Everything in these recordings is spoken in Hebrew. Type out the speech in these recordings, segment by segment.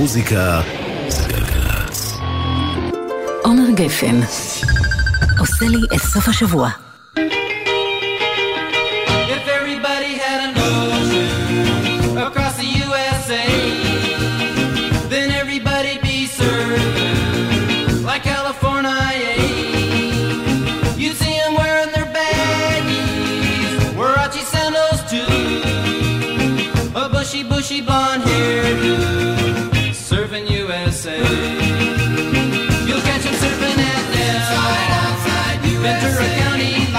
המוזיקה זה גלגלצ. עומר גפן עושה לי את סוף השבוע. Ventura County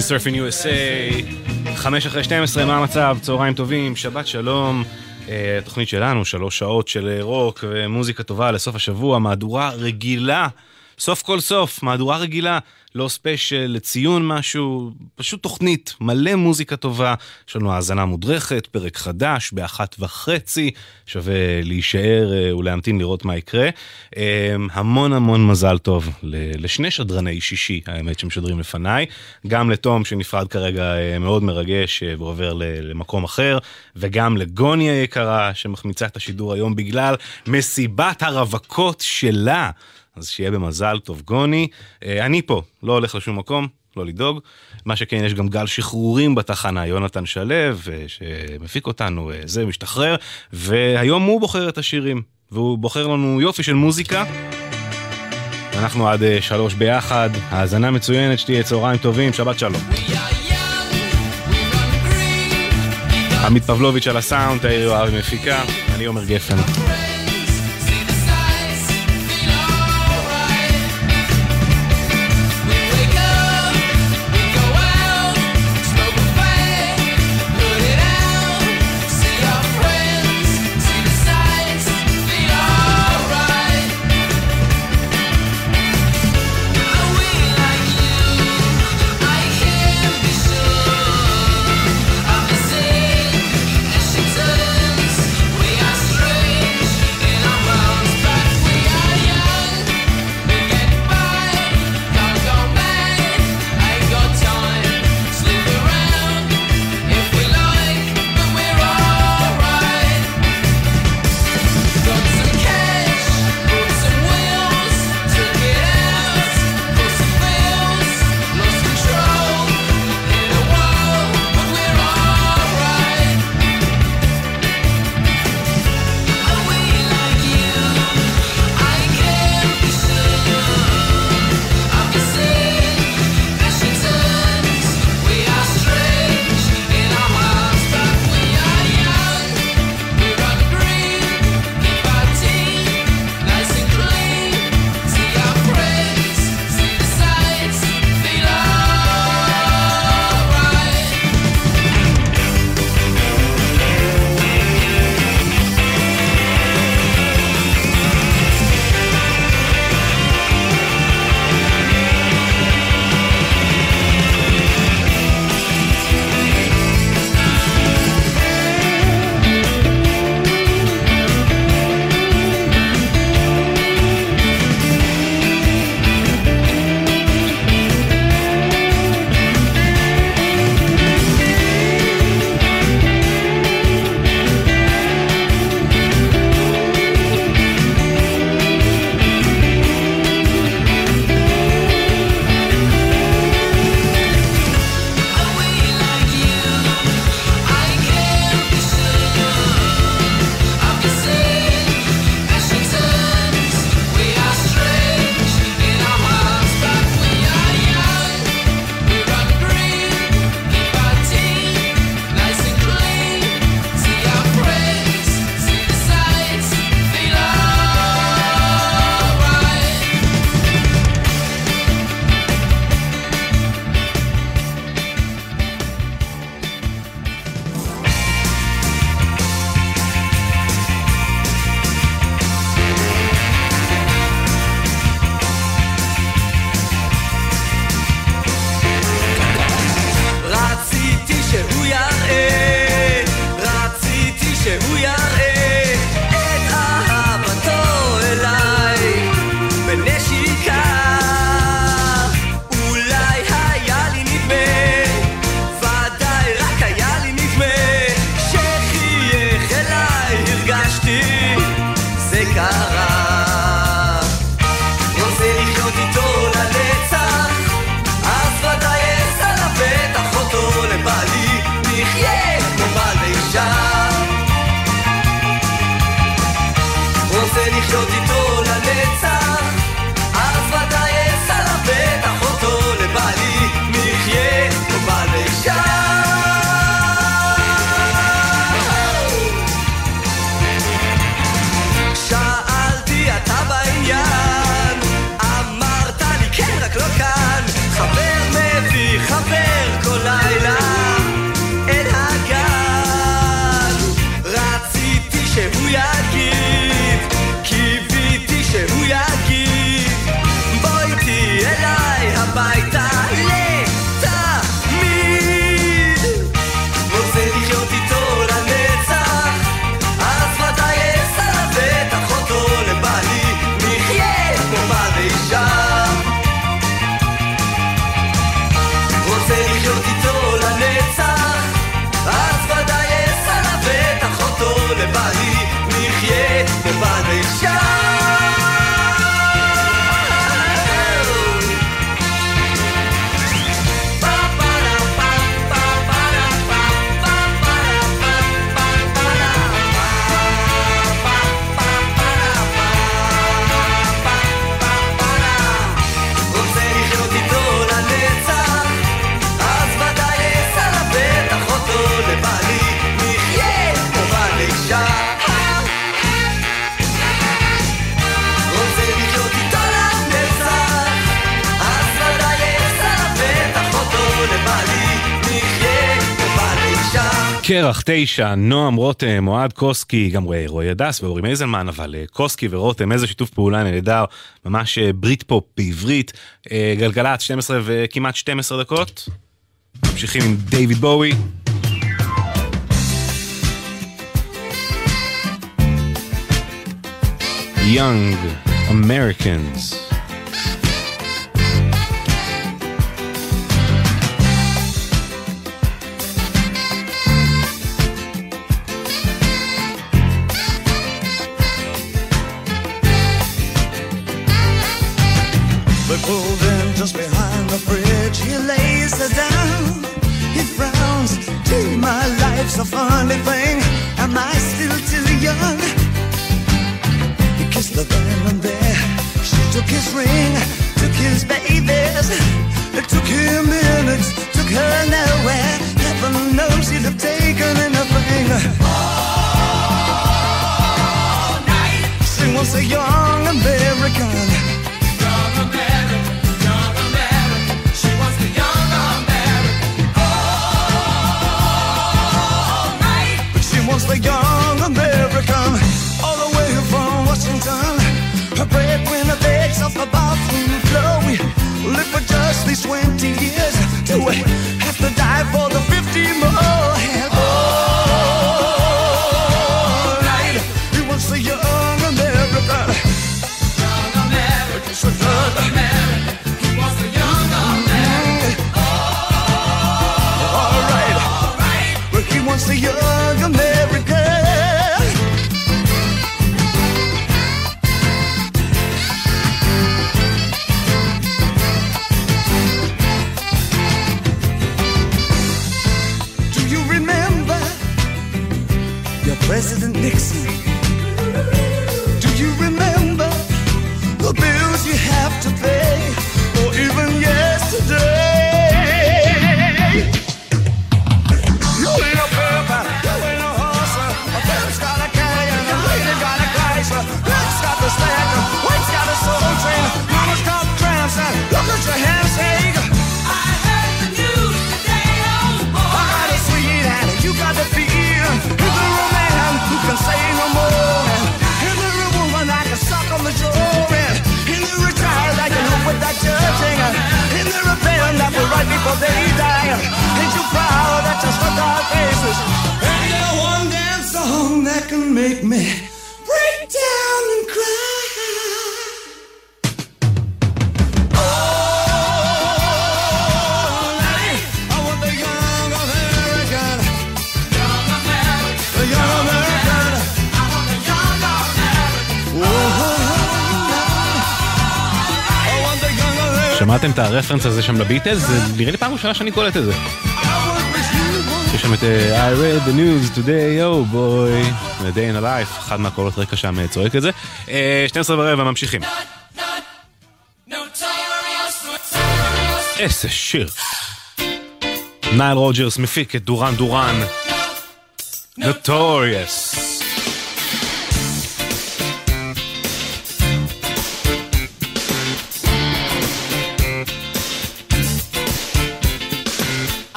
Surfin' USA, חמש אחרי 12, מה המצב? צהריים טובים, שבת שלום. אה, התוכנית שלנו, שלוש שעות של רוק ומוזיקה טובה לסוף השבוע, מהדורה רגילה, סוף כל סוף, מהדורה רגילה, לא ספיישל, לציון משהו, פשוט תוכנית, מלא מוזיקה טובה, יש לנו האזנה מודרכת, פרק חדש, באחת וחצי, שווה להישאר אה, ולהמתין לראות מה יקרה. אה, המון המון מזל טוב לשני שדרני שישי, האמת, שמשדרים לפניי, גם לתום שנפרד כרגע אה, מאוד מרגש ועובר למקום אחר, וגם לגוני היקרה שמחמיצה את השידור היום בגלל מסיבת הרווקות שלה. אז שיהיה במזל טוב גוני. אה, אני פה, לא הולך לשום מקום, לא לדאוג. מה שכן, יש גם גל שחרורים בתחנה, יונתן שלו, אה, שמפיק אותנו, אה, זה משתחרר, והיום הוא בוחר את השירים, והוא בוחר לנו יופי של מוזיקה. אנחנו עד שלוש ביחד, האזנה מצוינת, שתהיה צהריים טובים, שבת שלום. עמית פבלוביץ' על הסאונד, תאיר יואבי מפיקה, אני עומר גפן. פרח, תשע, נועם רותם, אוהד קוסקי, גם רועי הדס ואורי מייזלמן, אבל אה, קוסקי ורותם, איזה שיתוף פעולה נהדר, ממש אה, Brit pop בעברית. אה, גלגלצ, 12 וכמעט 12 דקות. ממשיכים עם דייוויד בואי. Young Americans. את הרפרנס הזה שם לביטלס, זה נראה לי פעם ראשונה שאני קולט את זה. יש שם את אה, I read the news today, oh boy, the day in a life, אחד מהקולות רקע שם אה, צועק את זה. אה, 12 ורבע, ממשיכים. איזה שיר. נייל רוג'רס מפיק את דורן דורן. Notorious.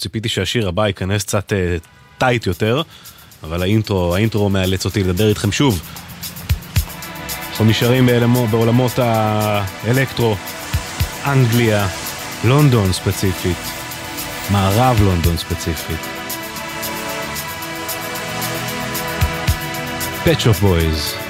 ציפיתי שהשיר הבא ייכנס קצת אה, tight יותר, אבל האינטרו, האינטרו מאלץ אותי לדבר איתכם שוב. אנחנו נשארים בעולמות האלקטרו, אנגליה, לונדון ספציפית, מערב לונדון ספציפית. פט שופ בויז.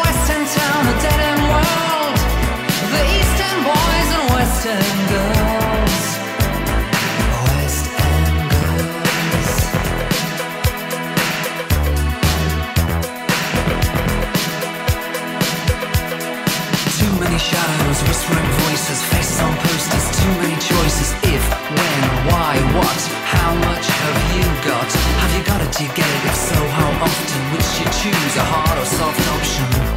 voices, face on posters, too many choices. If, when, why, what, how much have you got? Have you got it? Do you get it? If so, how often would you choose a hard or soft option?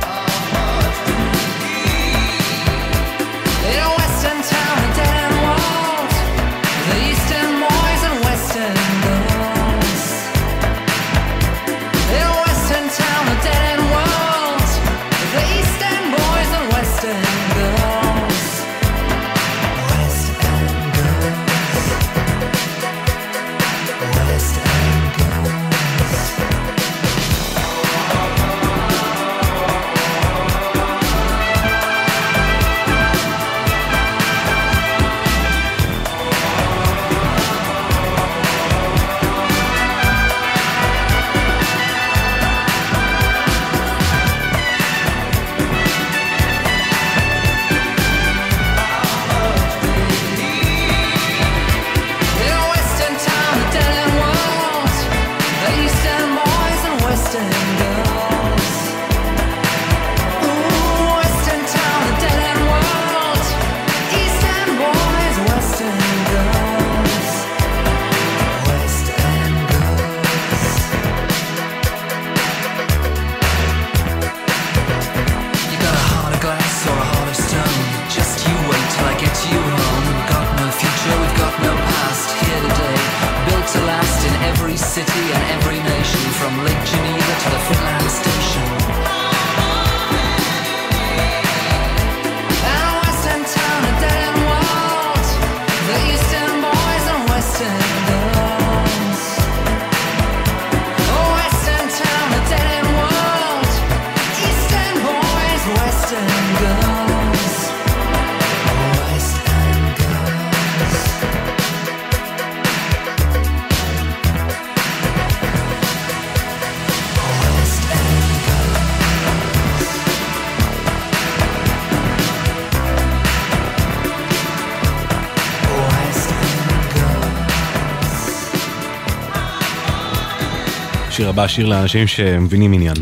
רבה שיר לאנשים שמבינים עניין.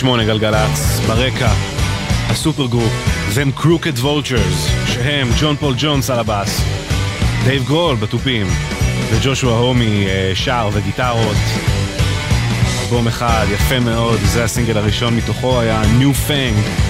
88 גלגלצ, ברקע, ה supergroup, Them Crooked Vultures, שהם ג'ון פול ג'ונס על הבאס, דייב גרול בתופים, וג'ושוע הומי אה, שר וגיטרות. אלבום אחד יפה מאוד, זה הסינגל הראשון מתוכו היה New Fang.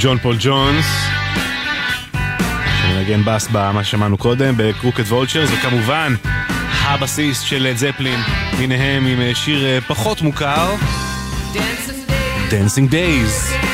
ג'ון פול ג'ונס, שמנגן בס במה ששמענו קודם, בקרוקד וולצ'ר, זה כמובן הבסיס של זפלין, ביניהם עם אה, שיר אה, פחות מוכר, Dancing Days. Dancing Days.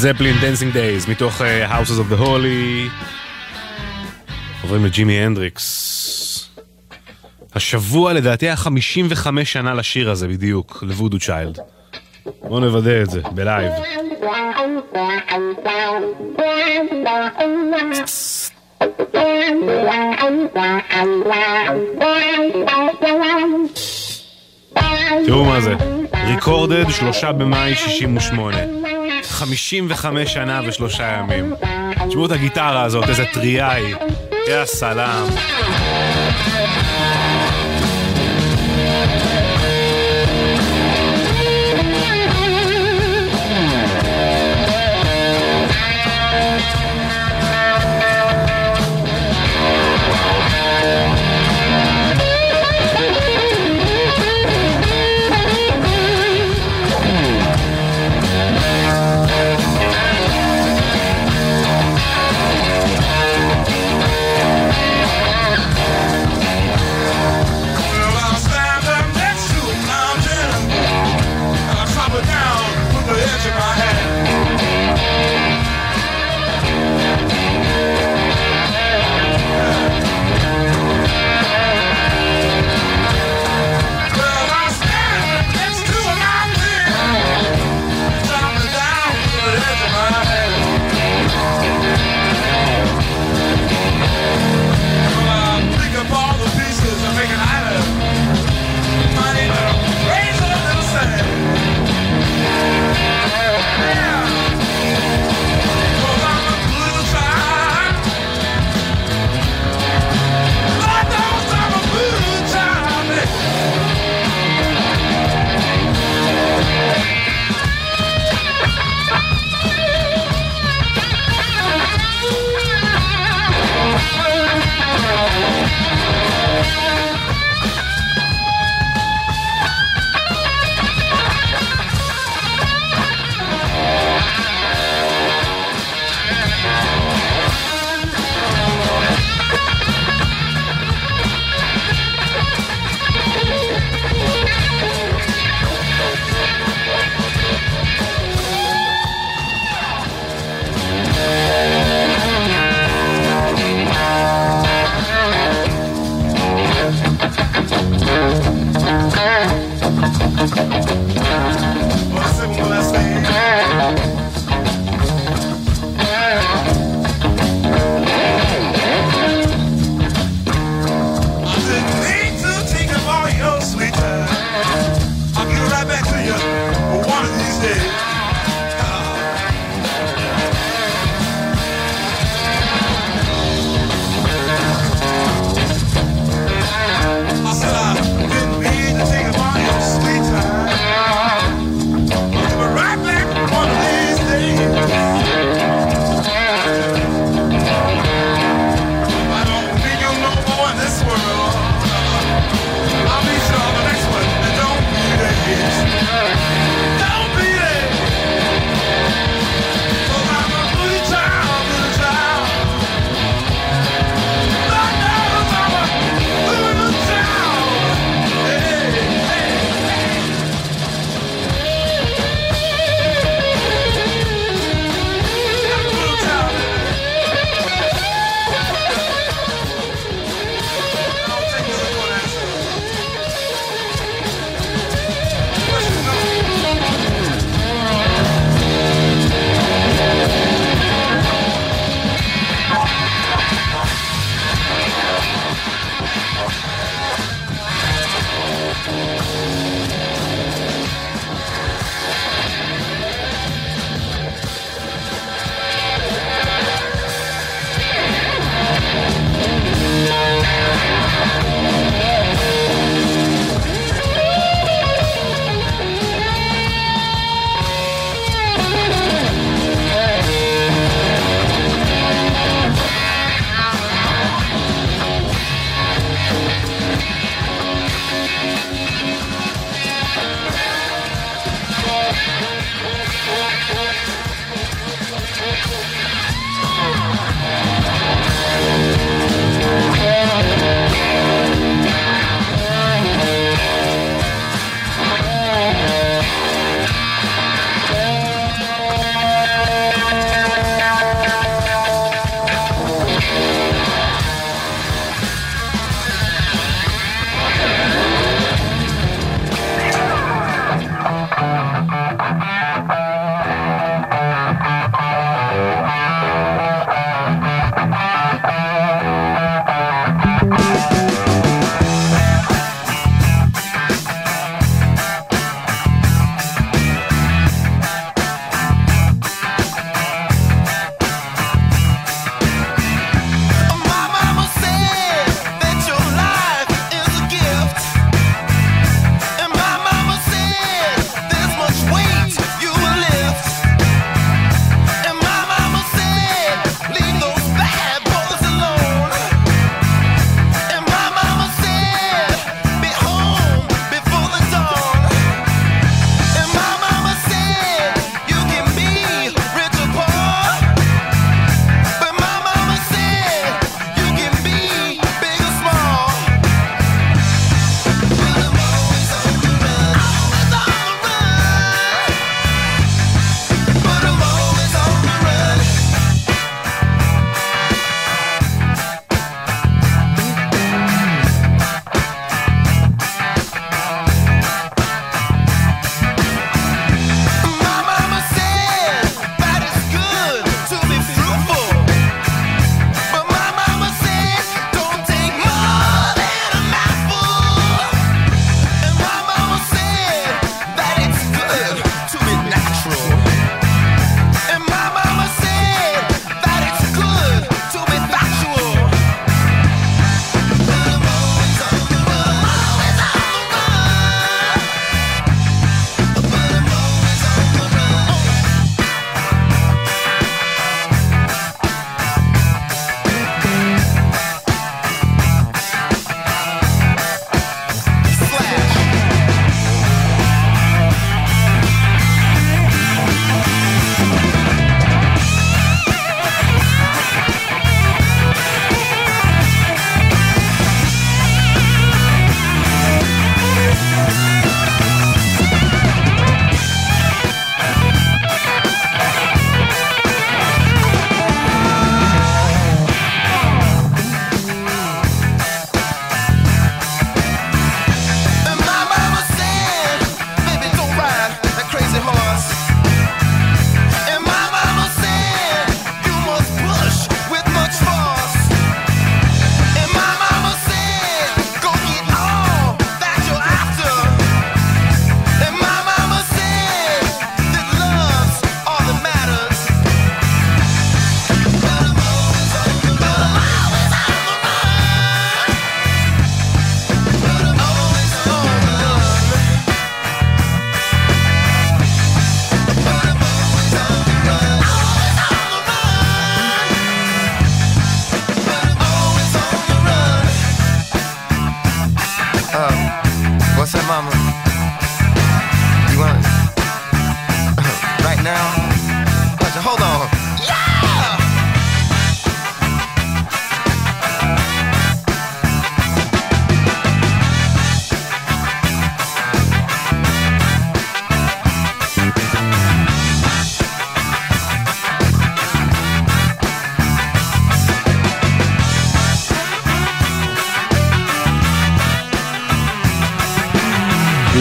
לד זפלין, Dancing Days, מתוך uh, Houses of the Holy. עוברים לג'ימי הנדריקס. השבוע לדעתי היה 55 שנה לשיר הזה בדיוק, ל Voodoo Child. בואו נוודא את זה, בלייב. תראו מה זה, ריקורדד, שלושה במאי 68. 55 שנה ושלושה ימים. תשמעו את הגיטרה הזאת, איזה טריה היא. יא סלאם.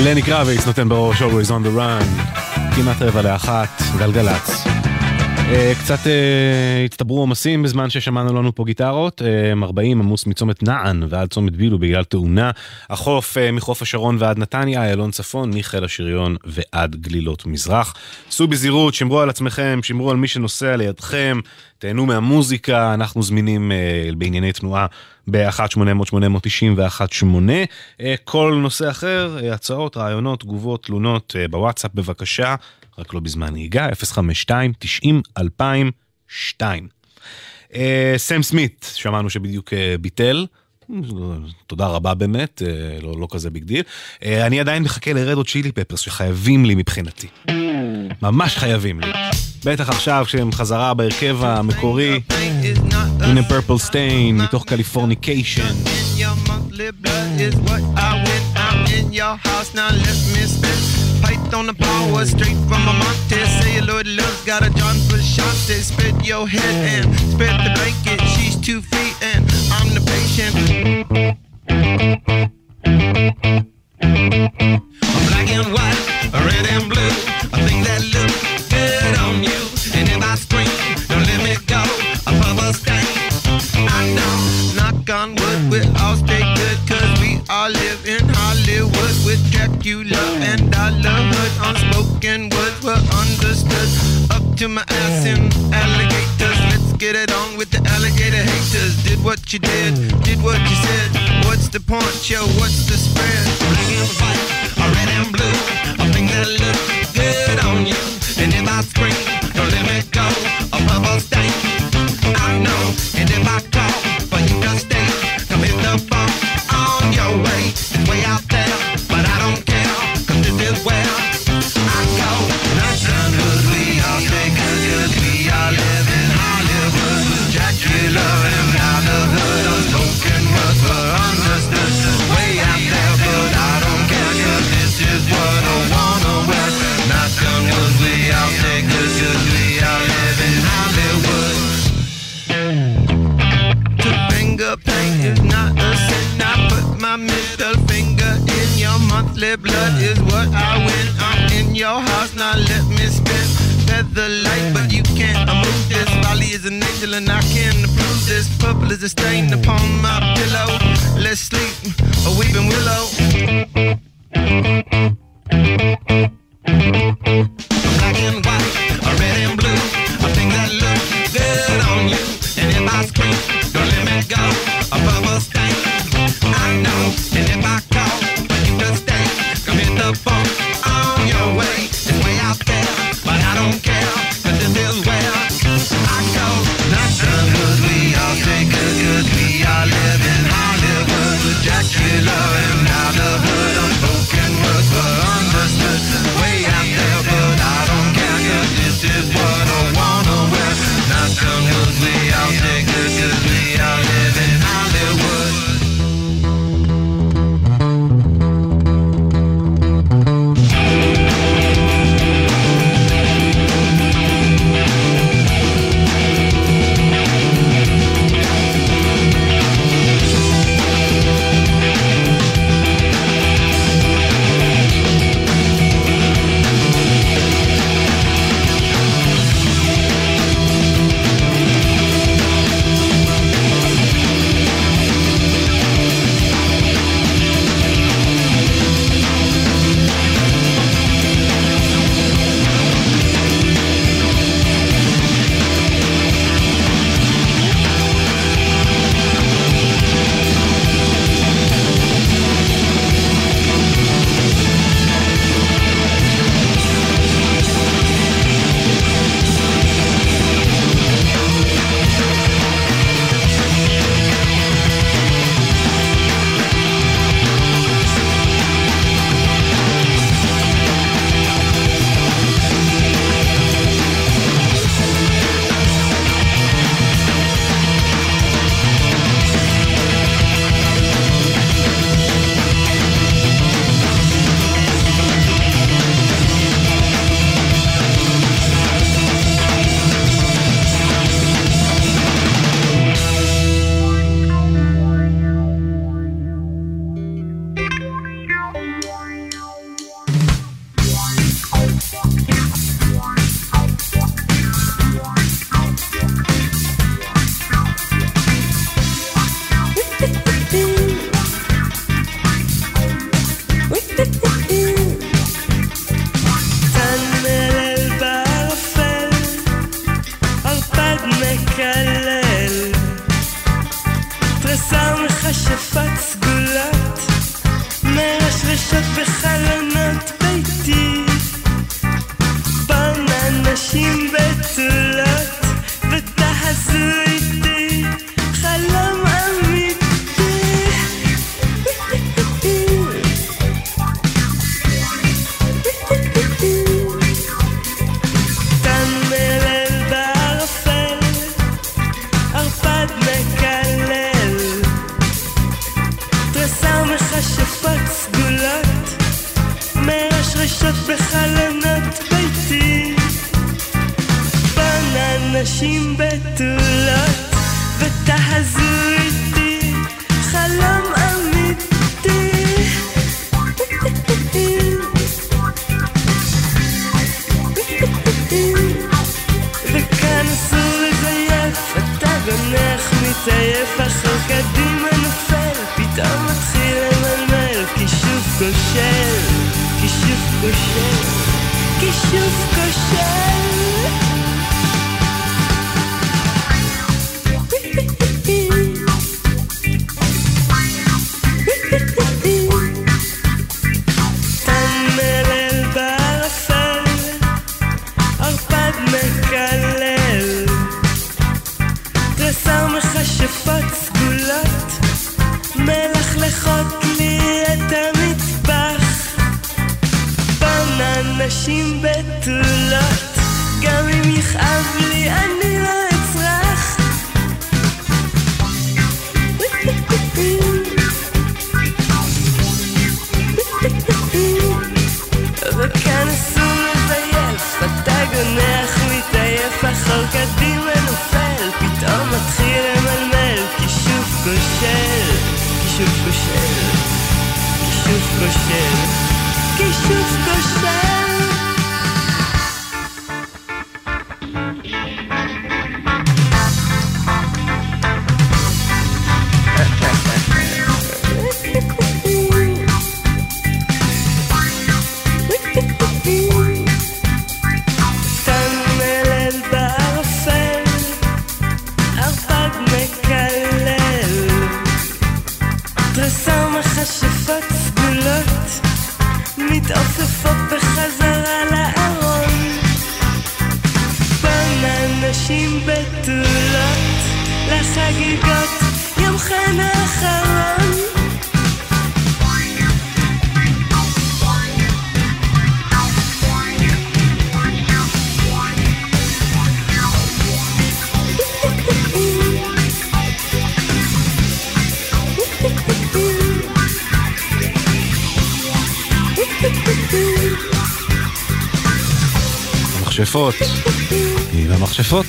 לני קרביץ נותן בראש always on the run, כמעט רבע לאחת, גלגלצ. אה, קצת אה, הצטברו עומסים בזמן ששמענו לנו פה גיטרות, אה, 40 עמוס מצומת נען ועד צומת בילו בגלל תאונה, החוף אה, מחוף השרון ועד נתניה, איילון צפון, מחיל השריון ועד גלילות מזרח. סעו בזהירות, שמרו על עצמכם, שמרו על מי שנוסע לידכם, תהנו מהמוזיקה, אנחנו זמינים אה, בענייני תנועה ב-1-800-890 ו-1-8. אה, כל נושא אחר, אה, הצעות, רעיונות, תגובות, תלונות, אה, בוואטסאפ בבקשה, רק לא בזמן נהיגה, 052-90-2002. אה, סם סמית, שמענו שבדיוק אה, ביטל. תודה רבה באמת, אה, לא, לא כזה big deal. אני עדיין מחכה לרד הוט צ'ילי פפרס שחייבים לי מבחינתי. ממש חייבים לי. בטח עכשיו כשהם חזרה בהרכב המקורי, הנה פרפל סטיין מתוך קליפורניקיישן. Your house now. Let me spit. Python the power straight from a Monte. Celluloid love got a John Frusciante. Spit your head and spread the blanket. She's two feet and I'm the patient. I'm black and white, red and blue. A thing that look good on you. And if I scream, don't let me go. A bubble stain. I know, knock on wood, we all stay good. Cause we all live in Hollywood with Dracula and Unspoken words were understood. Up to my ass in alligators. Let's get it on with the alligator haters. Did what you did, did what you said. What's the point, yo? What's the spread? Black and white, or red and blue. A thing that look good on you. And if I scream, don't let me go. A bubble stain. I know, and if I call your blood is what I win. I'm in your house now. Let me spin. Feather light, but you can't move this. Valley is an angel and I can approve this. Purple is a stain upon my pillow. Let's sleep, a weeping willow. Jackie you love. המכשפות. עם המכשפות.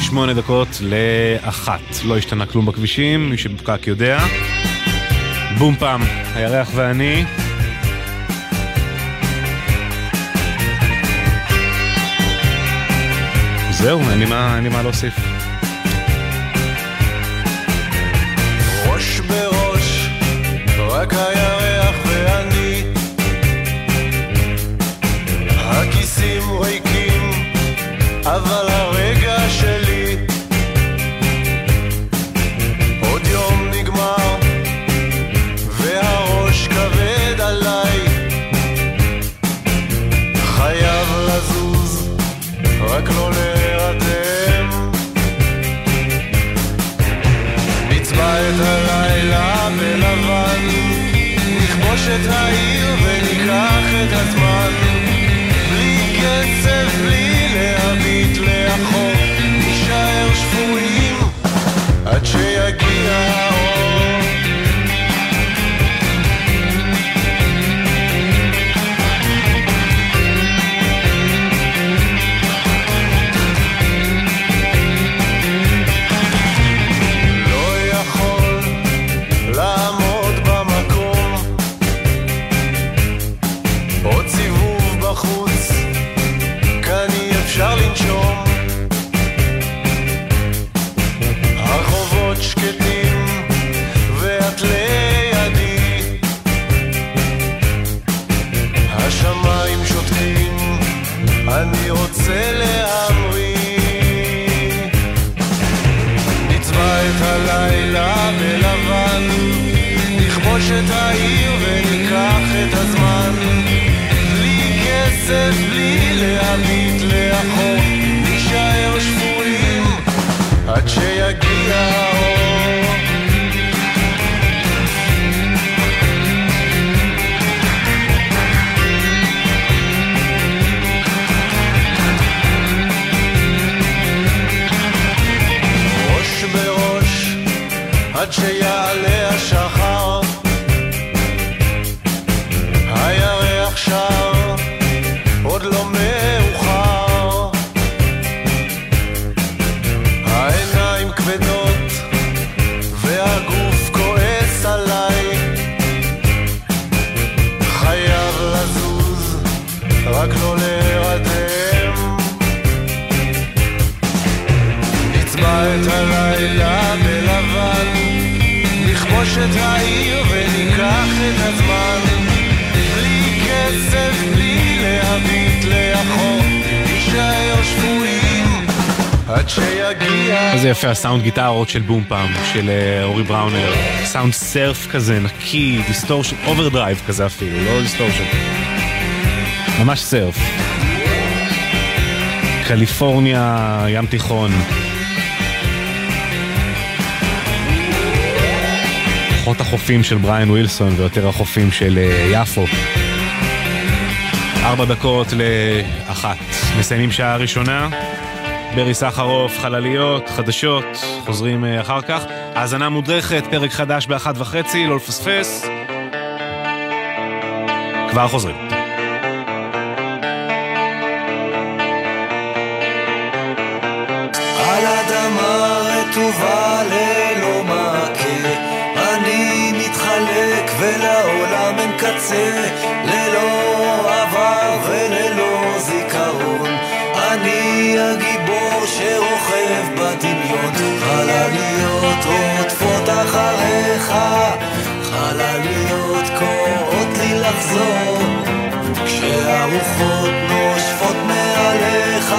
שמונה דקות לאחת. לא השתנה כלום בכבישים, מי שבפקק יודע. בום פעם, הירח ואני. זהו, אין לי מה, מה להוסיף. אבל הרגע שלי. איזה יפה הסאונד גיטרות של בום פם, של אה, אורי בראונר. סאונד surf כזה, נקי, distortion, overdrive כזה אפילו, לא distortion. ממש surf. קליפורניה, ים תיכון. פחות החופים של בריאן ווילסון ויותר החופים של אה, יפו. ארבע דקות לאחת. מסיימים שעה ראשונה. ברי סחרוף, חלליות, חדשות, חוזרים אה, אחר כך. האזנה מודרכת, פרק חדש באחת וחצי, לא לפספס. כבר חוזרים. רטובה ללא מעקה, אני מתחלק ולעולם אין קצה, ללא עבר וללא זיכרון. אני הגיבור חלליות רודפות אחריך, חלליות קוראות לי לחזור, כשהרוחות נושפות מעליך,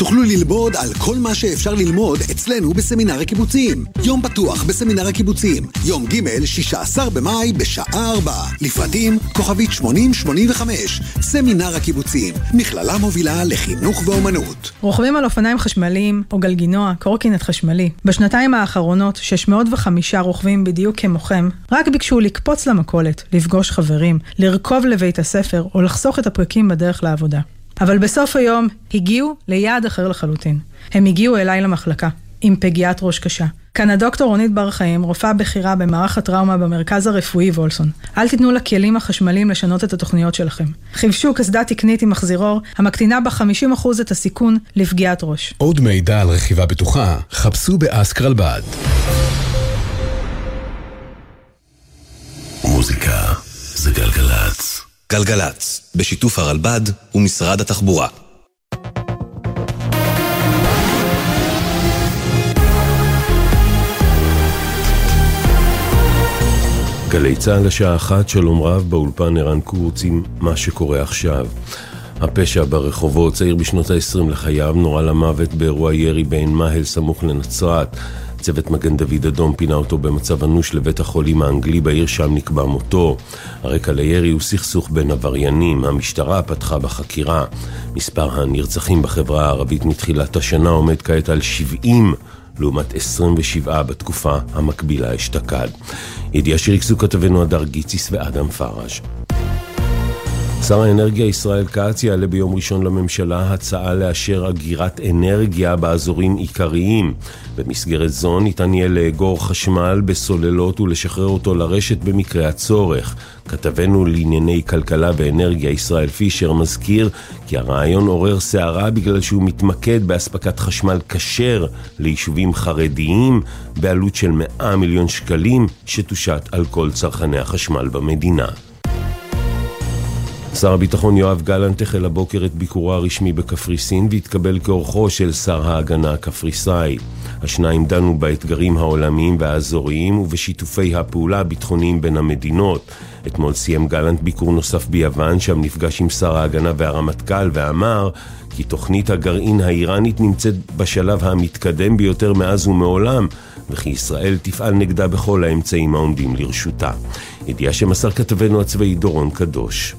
תוכלו ללמוד על כל מה שאפשר ללמוד אצלנו בסמינר הקיבוצים. יום פתוח בסמינר הקיבוצים, יום ג' 16 במאי בשעה 4. לפרטים כוכבית 8085, סמינר הקיבוצים, מכללה מובילה לחינוך ואומנות. רוכבים על אופניים חשמליים או גלגינוע, קורקינט חשמלי. בשנתיים האחרונות, 605 רוכבים בדיוק כמוכם, רק ביקשו לקפוץ למכולת, לפגוש חברים, לרכוב לבית הספר או לחסוך את הפרקים בדרך לעבודה. אבל בסוף היום הגיעו ליעד אחר לחלוטין. הם הגיעו אליי למחלקה, עם פגיעת ראש קשה. כאן הדוקטור רונית בר חיים, רופאה בכירה במערך הטראומה במרכז הרפואי וולסון. אל תיתנו לכלים החשמליים לשנות את התוכניות שלכם. חיפשו קסדה תקנית עם מחזירור, המקטינה ב-50% את הסיכון לפגיעת ראש. עוד מידע על רכיבה בטוחה, חפשו באסקרלבד. מוזיקה זה גלגלצ. גלגלצ, בשיתוף הרלב"ד ומשרד התחבורה. גלי צה"ל השעה אחת, שלום רב, באולפן ערן קורץ עם מה שקורה עכשיו. הפשע ברחובות, צעיר בשנות ה-20 לחייו, נורה למוות באירוע ירי בעין מאהל סמוך לנצרת. צוות מגן דוד אדום פינה אותו במצב אנוש לבית החולים האנגלי בעיר שם נקבע מותו. הרקע לירי הוא סכסוך בין עבריינים. המשטרה פתחה בחקירה. מספר הנרצחים בחברה הערבית מתחילת השנה עומד כעת על 70 לעומת 27 בתקופה המקבילה אשתקד. ידיעה שריכזו כתבנו הדר גיציס ואדם פרש. שר האנרגיה ישראל כץ יעלה ביום ראשון לממשלה הצעה לאשר אגירת אנרגיה באזורים עיקריים. במסגרת זו ניתן יהיה לאגור חשמל בסוללות ולשחרר אותו לרשת במקרה הצורך. כתבנו לענייני כלכלה ואנרגיה ישראל פישר מזכיר כי הרעיון עורר סערה בגלל שהוא מתמקד באספקת חשמל כשר ליישובים חרדיים בעלות של 100 מיליון שקלים שתושת על כל צרכני החשמל במדינה. שר הביטחון יואב גלנט החל הבוקר את ביקורו הרשמי בקפריסין והתקבל כאורחו של שר ההגנה הקפריסאי. השניים דנו באתגרים העולמיים והאזוריים ובשיתופי הפעולה הביטחוניים בין המדינות. אתמול סיים גלנט ביקור נוסף ביוון, שם נפגש עם שר ההגנה והרמטכ"ל ואמר כי תוכנית הגרעין האיראנית נמצאת בשלב המתקדם ביותר מאז ומעולם, וכי ישראל תפעל נגדה בכל האמצעים העומדים לרשותה. ידיעה שמסר כתבנו הצבאי דורון קדוש.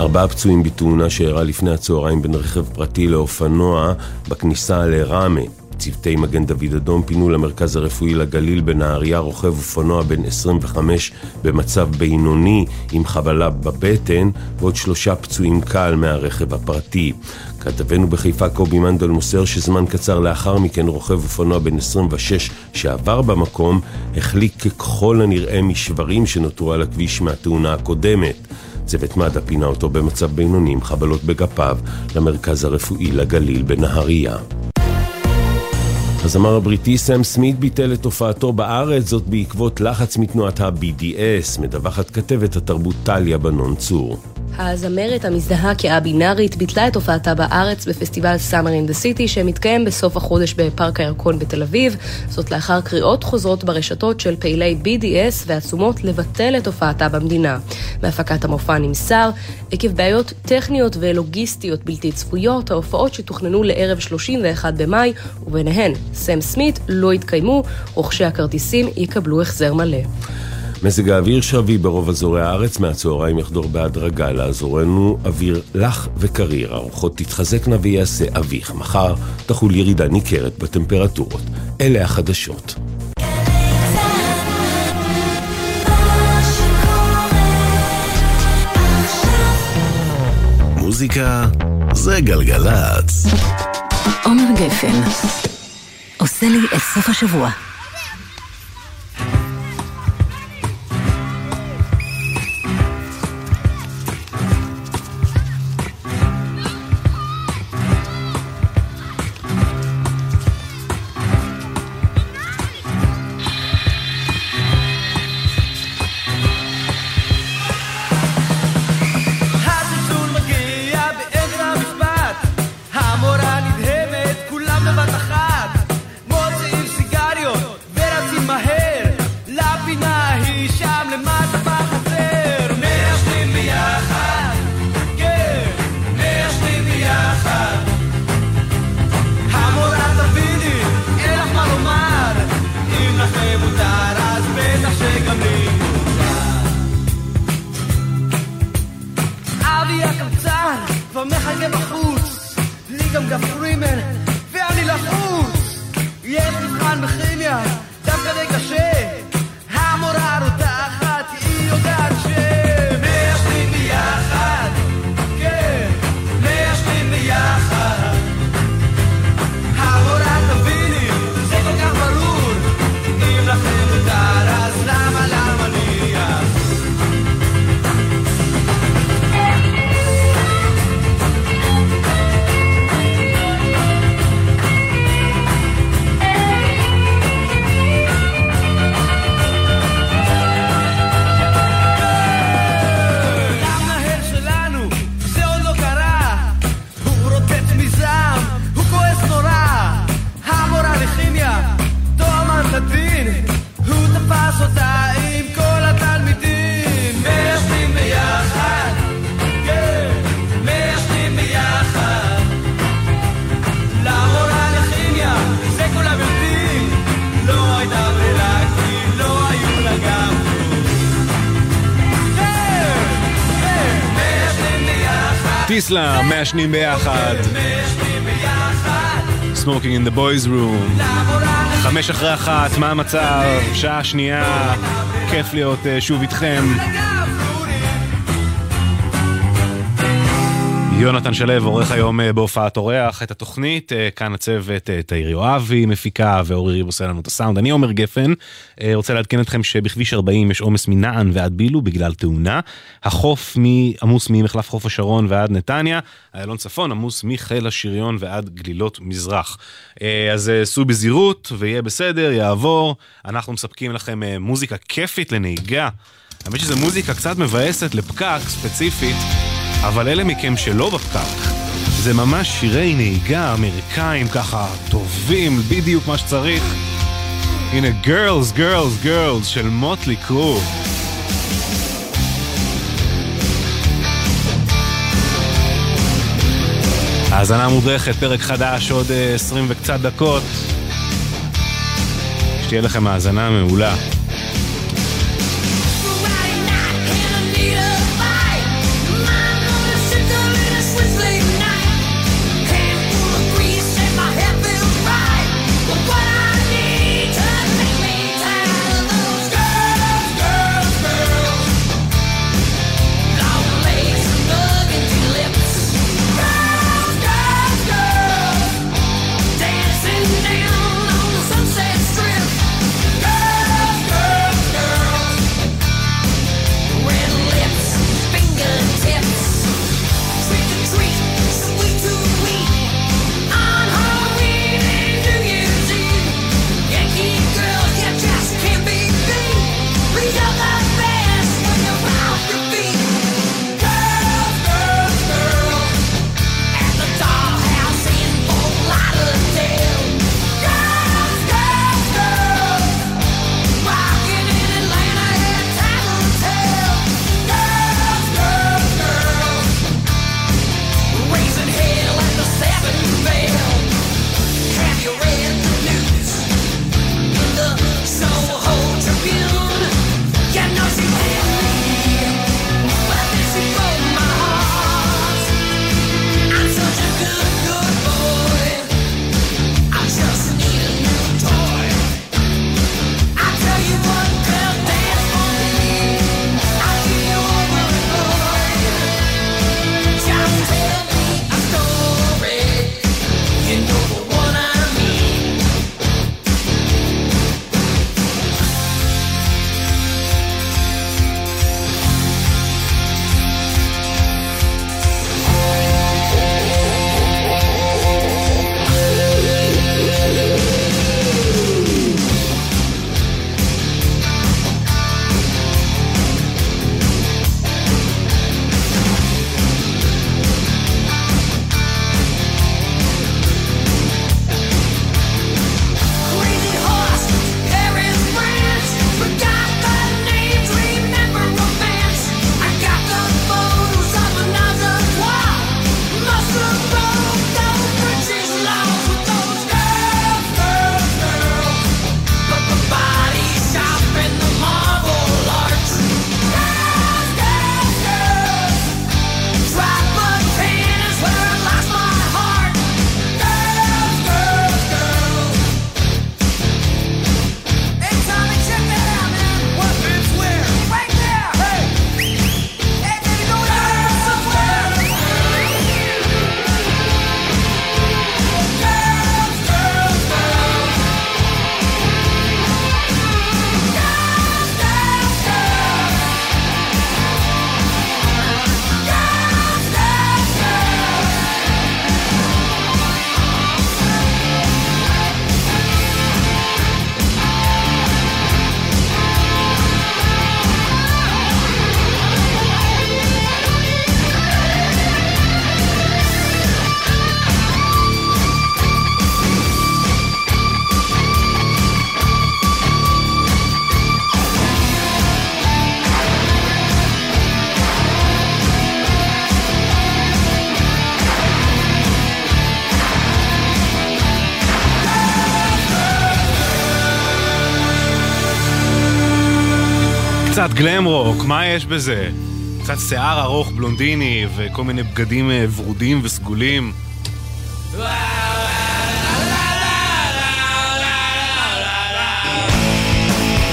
ארבעה פצועים בתאונה שאירעה לפני הצהריים בין רכב פרטי לאופנוע בכניסה לראמה. צוותי מגן דוד אדום פינו למרכז הרפואי לגליל בנהריה רוכב אופנוע בן 25 במצב בינוני עם חבלה בבטן ועוד שלושה פצועים קל מהרכב הפרטי. כתבנו בחיפה קובי מנדל מוסר שזמן קצר לאחר מכן רוכב אופנוע בן 26 שעבר במקום החליק ככל הנראה משברים שנותרו על הכביש מהתאונה הקודמת. צוות מד"א פינה אותו במצב בינוני עם חבלות בגפיו למרכז הרפואי לגליל בנהריה. הזמר הבריטי סם סמית ביטל את הופעתו בארץ, זאת בעקבות לחץ מתנועת ה-BDS, מדווחת כתבת התרבות טליה בנון צור. הזמרת המזדהה כא-בינארית ביטלה את הופעתה בארץ בפסטיבל Summer in the City שמתקיים בסוף החודש בפארק הירקון בתל אביב, זאת לאחר קריאות חוזרות ברשתות של פעילי BDS ועצומות לבטל את הופעתה במדינה. בהפקת המופע נמסר, עקב בעיות טכניות ולוגיסטיות בלתי צפויות, ההופעות שתוכננו לערב 31 במאי, וביניהן סם סמית, לא יתקיימו, רוכשי הכרטיסים יקבלו החזר מלא. מזג האוויר שבי ברוב אזורי הארץ, מהצהריים יחדור בהדרגה לאזורנו אוויר לח וקריר. הרוחות תתחזקנה ויעשה אביך. מחר תחול ירידה ניכרת בטמפרטורות. אלה החדשות. מוזיקה זה גלגלצ. עומר גפן עושה לי את סוף השבוע. איסלאם, מעשנים ביחד. Smoking in the boys room. חמש אחרי אחת, מה המצב? שעה שנייה, כיף להיות אה, שוב איתכם. יונתן שלו עורך היום אה, בהופעת אורח את התוכנית, אה, כאן הצוות אה, תאיר יואבי מפיקה ואורי ריב עושה לנו את הסאונד. אני עומר גפן, רוצה לעדכן אתכם שבכביש 40 יש עומס מנען ועד בילו בגלל תאונה. החוף עמוס ממחלף חוף השרון ועד נתניה, איילון צפון עמוס מחיל השריון ועד גלילות מזרח. אז סעו בזהירות ויהיה בסדר, יעבור. אנחנו מספקים לכם מוזיקה כיפית לנהיגה. האמת שזו מוזיקה קצת מבאסת לפקק ספציפית. אבל אלה מכם שלא בפקק, זה ממש שירי נהיגה אמריקאים ככה טובים, בדיוק מה שצריך. הנה Girls, Girls, Girls של מוטלי קרו. האזנה מודרכת, פרק חדש עוד אה, 20 וקצת דקות. שתהיה לכם האזנה מעולה. קצת גלם רוק, מה יש בזה? קצת שיער ארוך בלונדיני וכל מיני בגדים אה, ורודים וסגולים.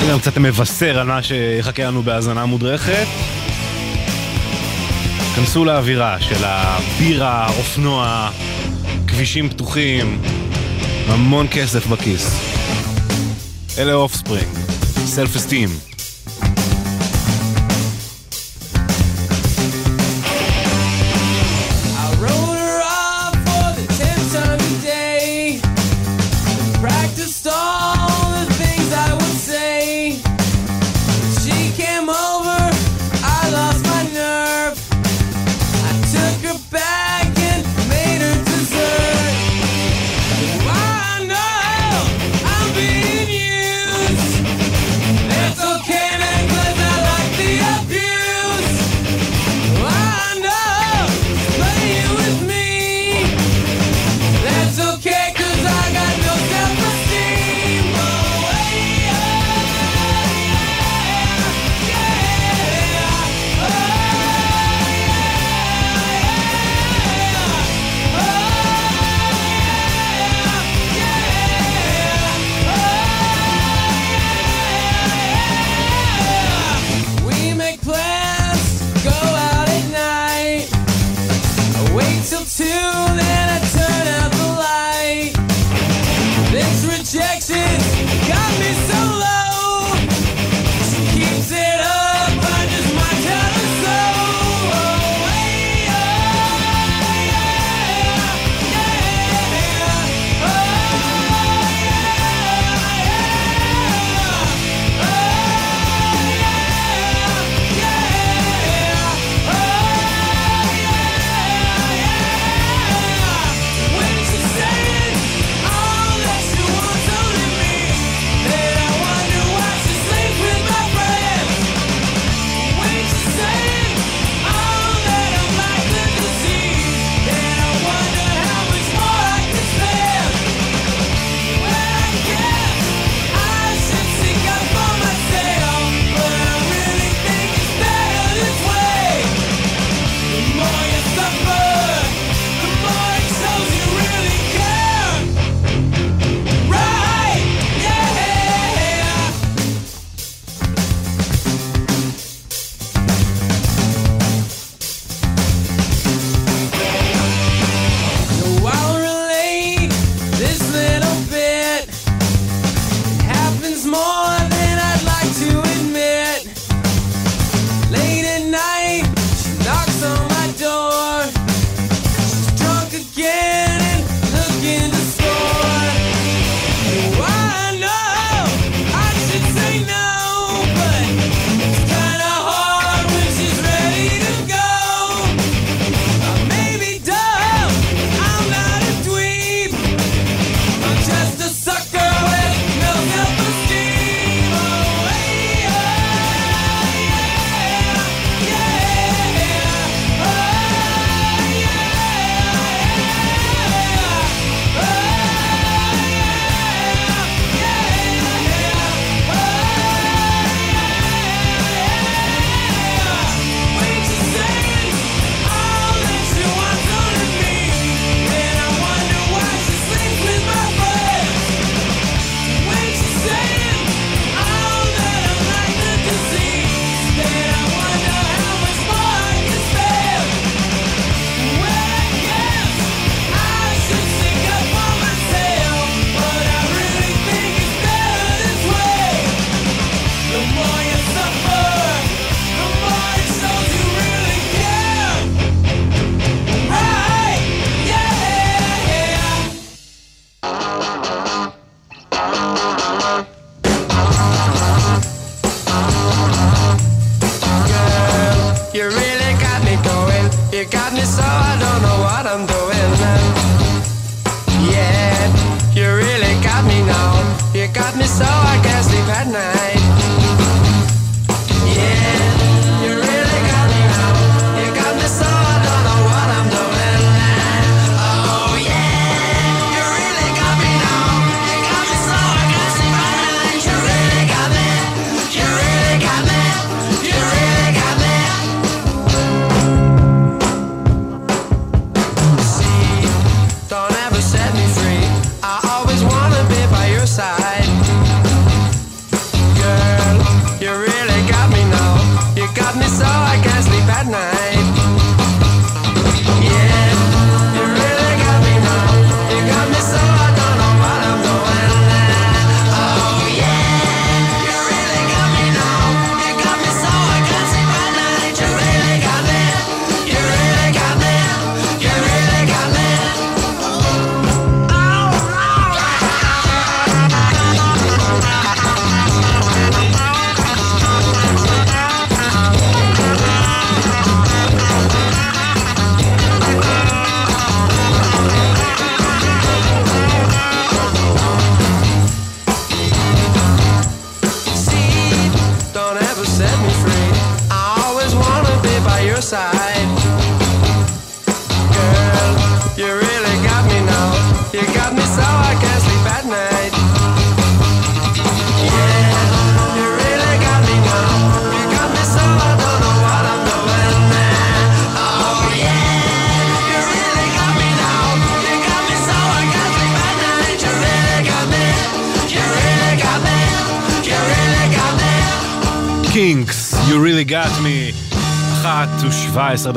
גם קצת מבשר על מה שיחכה לנו בהאזנה מודרכת. כנסו לאווירה של הבירה, אופנוע, כבישים פתוחים, המון כסף בכיס. אלה אוף ספרינג, סלף אסטים.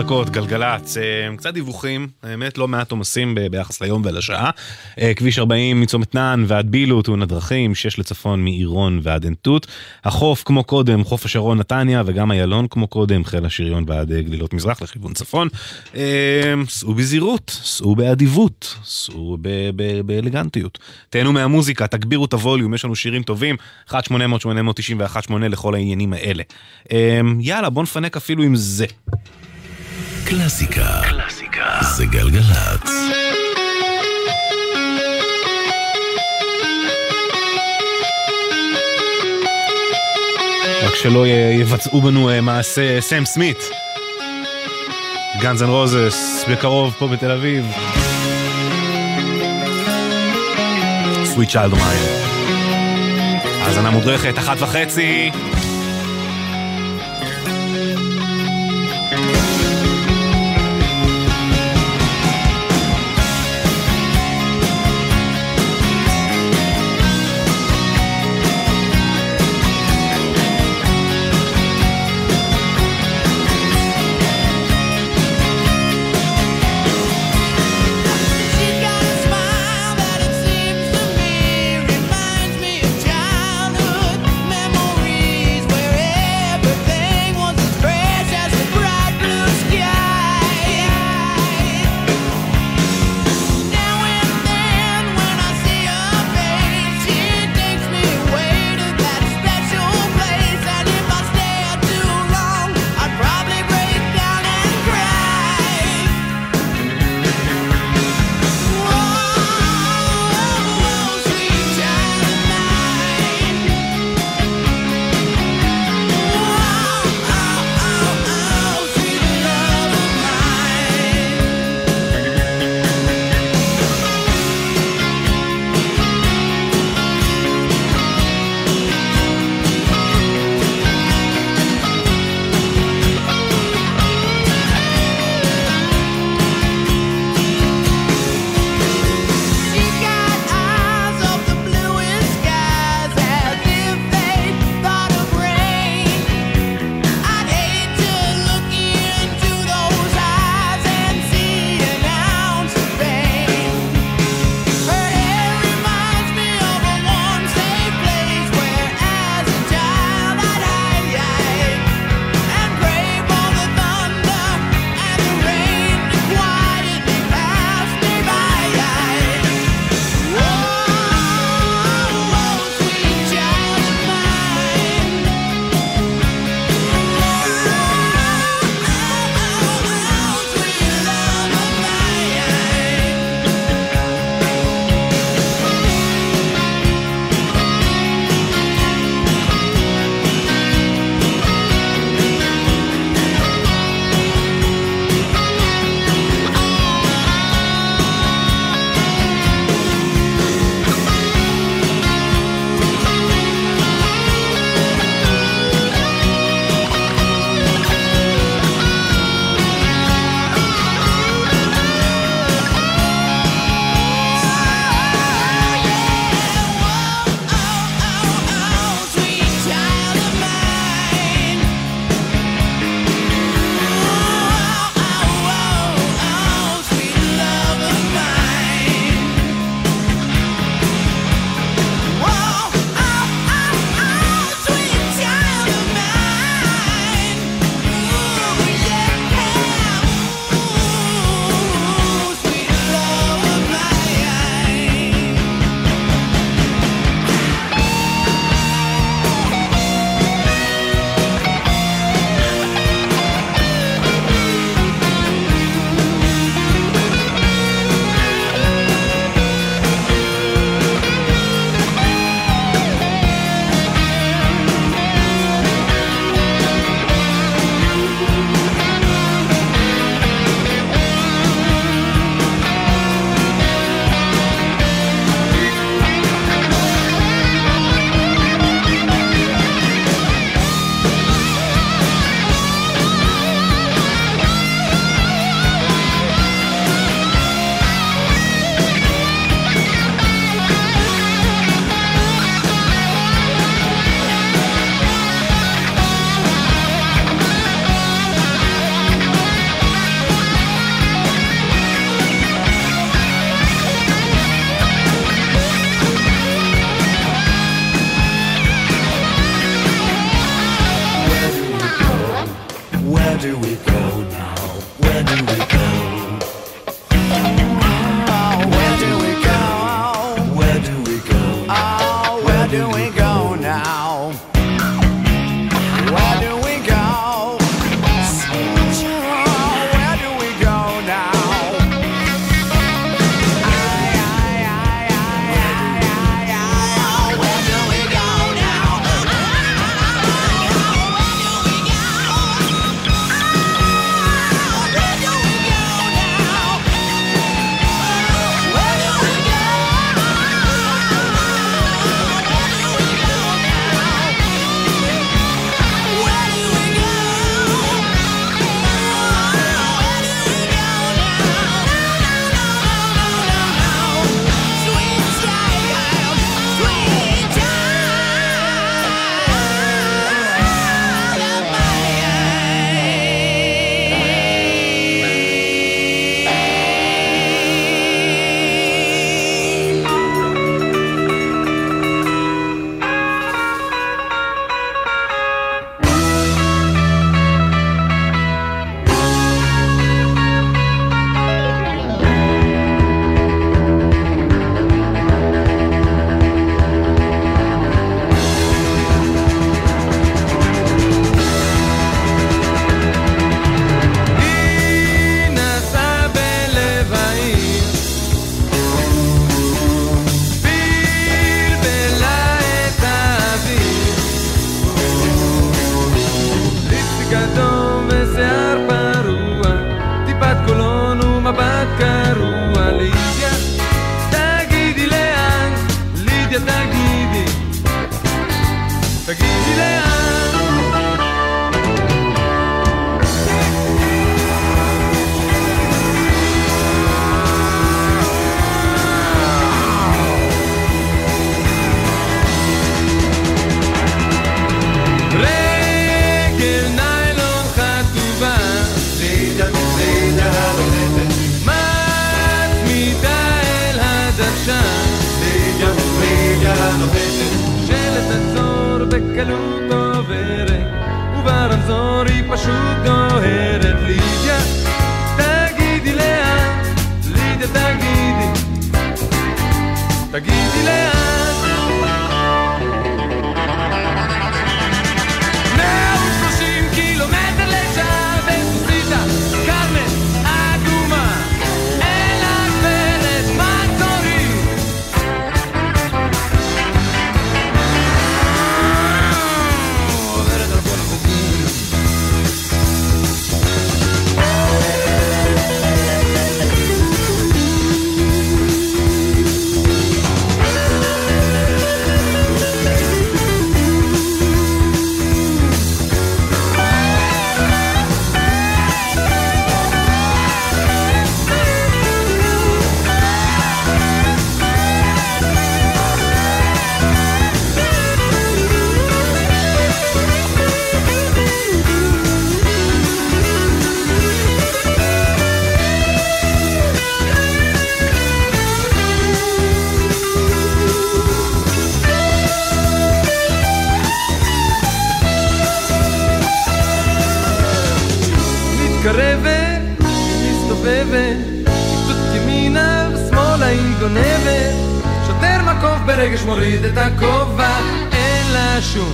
דקות, גלגלצ, אה, קצת דיווחים, האמת לא מעט עומסים ביחס ליום ולשעה. אה, כביש 40 מצומת נען ועד בילו, תאונת דרכים, 6 לצפון מעירון ועד עין תות. החוף כמו קודם, חוף השרון נתניה, וגם איילון כמו קודם, חיל השריון ועד אה, גלילות מזרח לכיוון צפון. סעו בזהירות, סעו באדיבות, סעו באלגנטיות. תהנו מהמוזיקה, תגבירו את הווליום, יש לנו שירים טובים, 1-800-891-8 לכל העניינים האלה. יאללה, בוא נפנק אפילו עם זה. קלאסיקה. קלאסיקה. זה גלגלצ. רק שלא יבצעו בנו אה, מעשה סם סמית. גאנז אנד רוזס, בקרוב פה בתל אביב. סוויט צ'יילד מיין. האזנה מודרכת, אחת וחצי. מתקרבת, היא מסתובבת, טיפות ימינה ושמאלה היא גונבת, שוטר מקוף ברגש מוריד את הכובע, אין לה שום,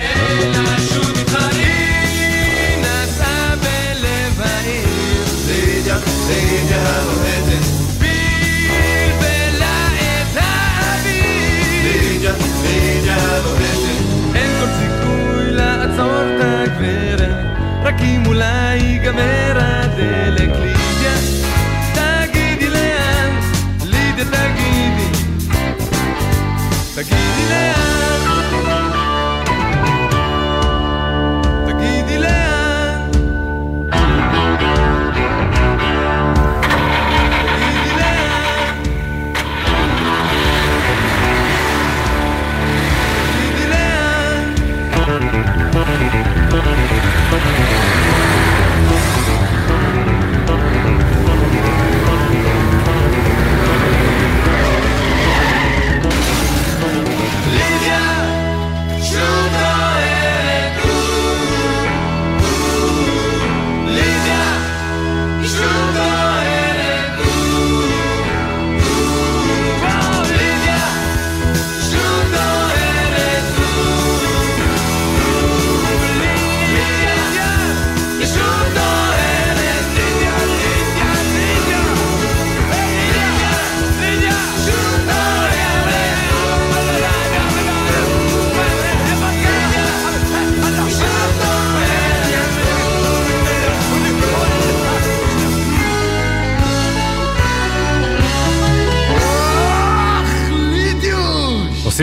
אין לה שום מתחרים, היא נסעה בלב העיר, לידיה, לידיה לוהטת, בלבלה את האוויר, לידיה, לידיה לוהטת, אין כל סיכוי לעצור את הגברת רק אם אולי ייגמר הדלק לידיה תגידי לאן, לידיה תגידי תגידי לאן תגידי לאן תגידי לאן תגידי לאן לידיה,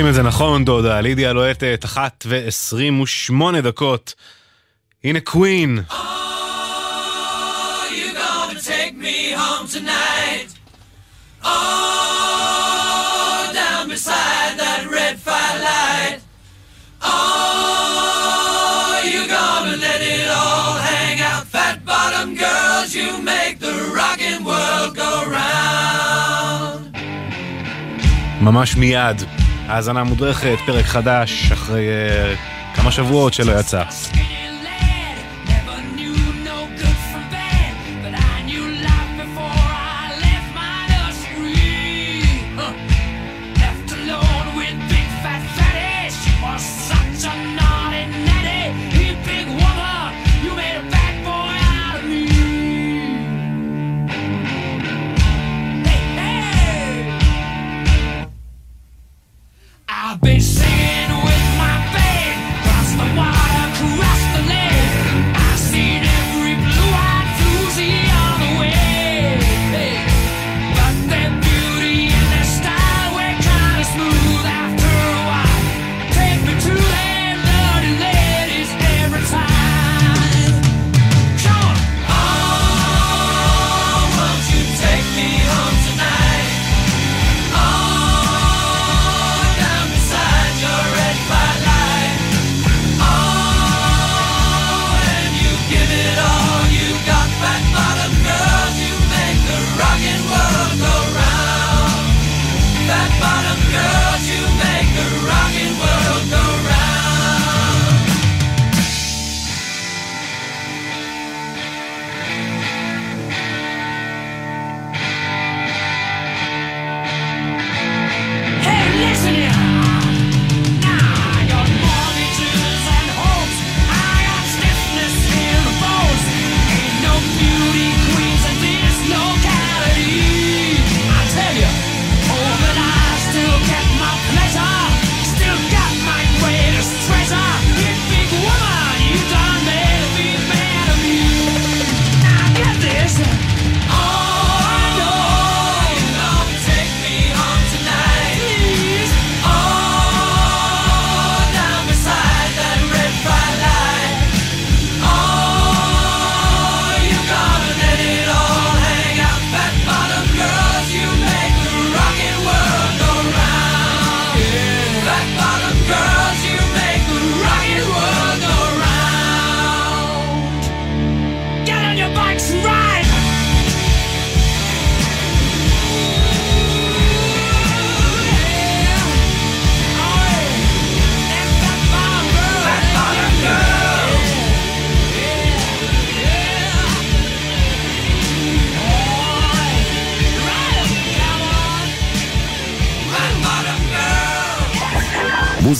עושים את זה נכון, דודה. לידיה הלוהטת, אחת ועשרים ושמונה דקות. הנה קווין. you gonna take me home tonight? Oh, down beside that red firelight. Oh, you gonna let it all hang out? Fat bottom girls, you make the rockin' world go round. ממש מיד. האזנה מודרכת, פרק חדש, אחרי uh, כמה שבועות שלא יצא.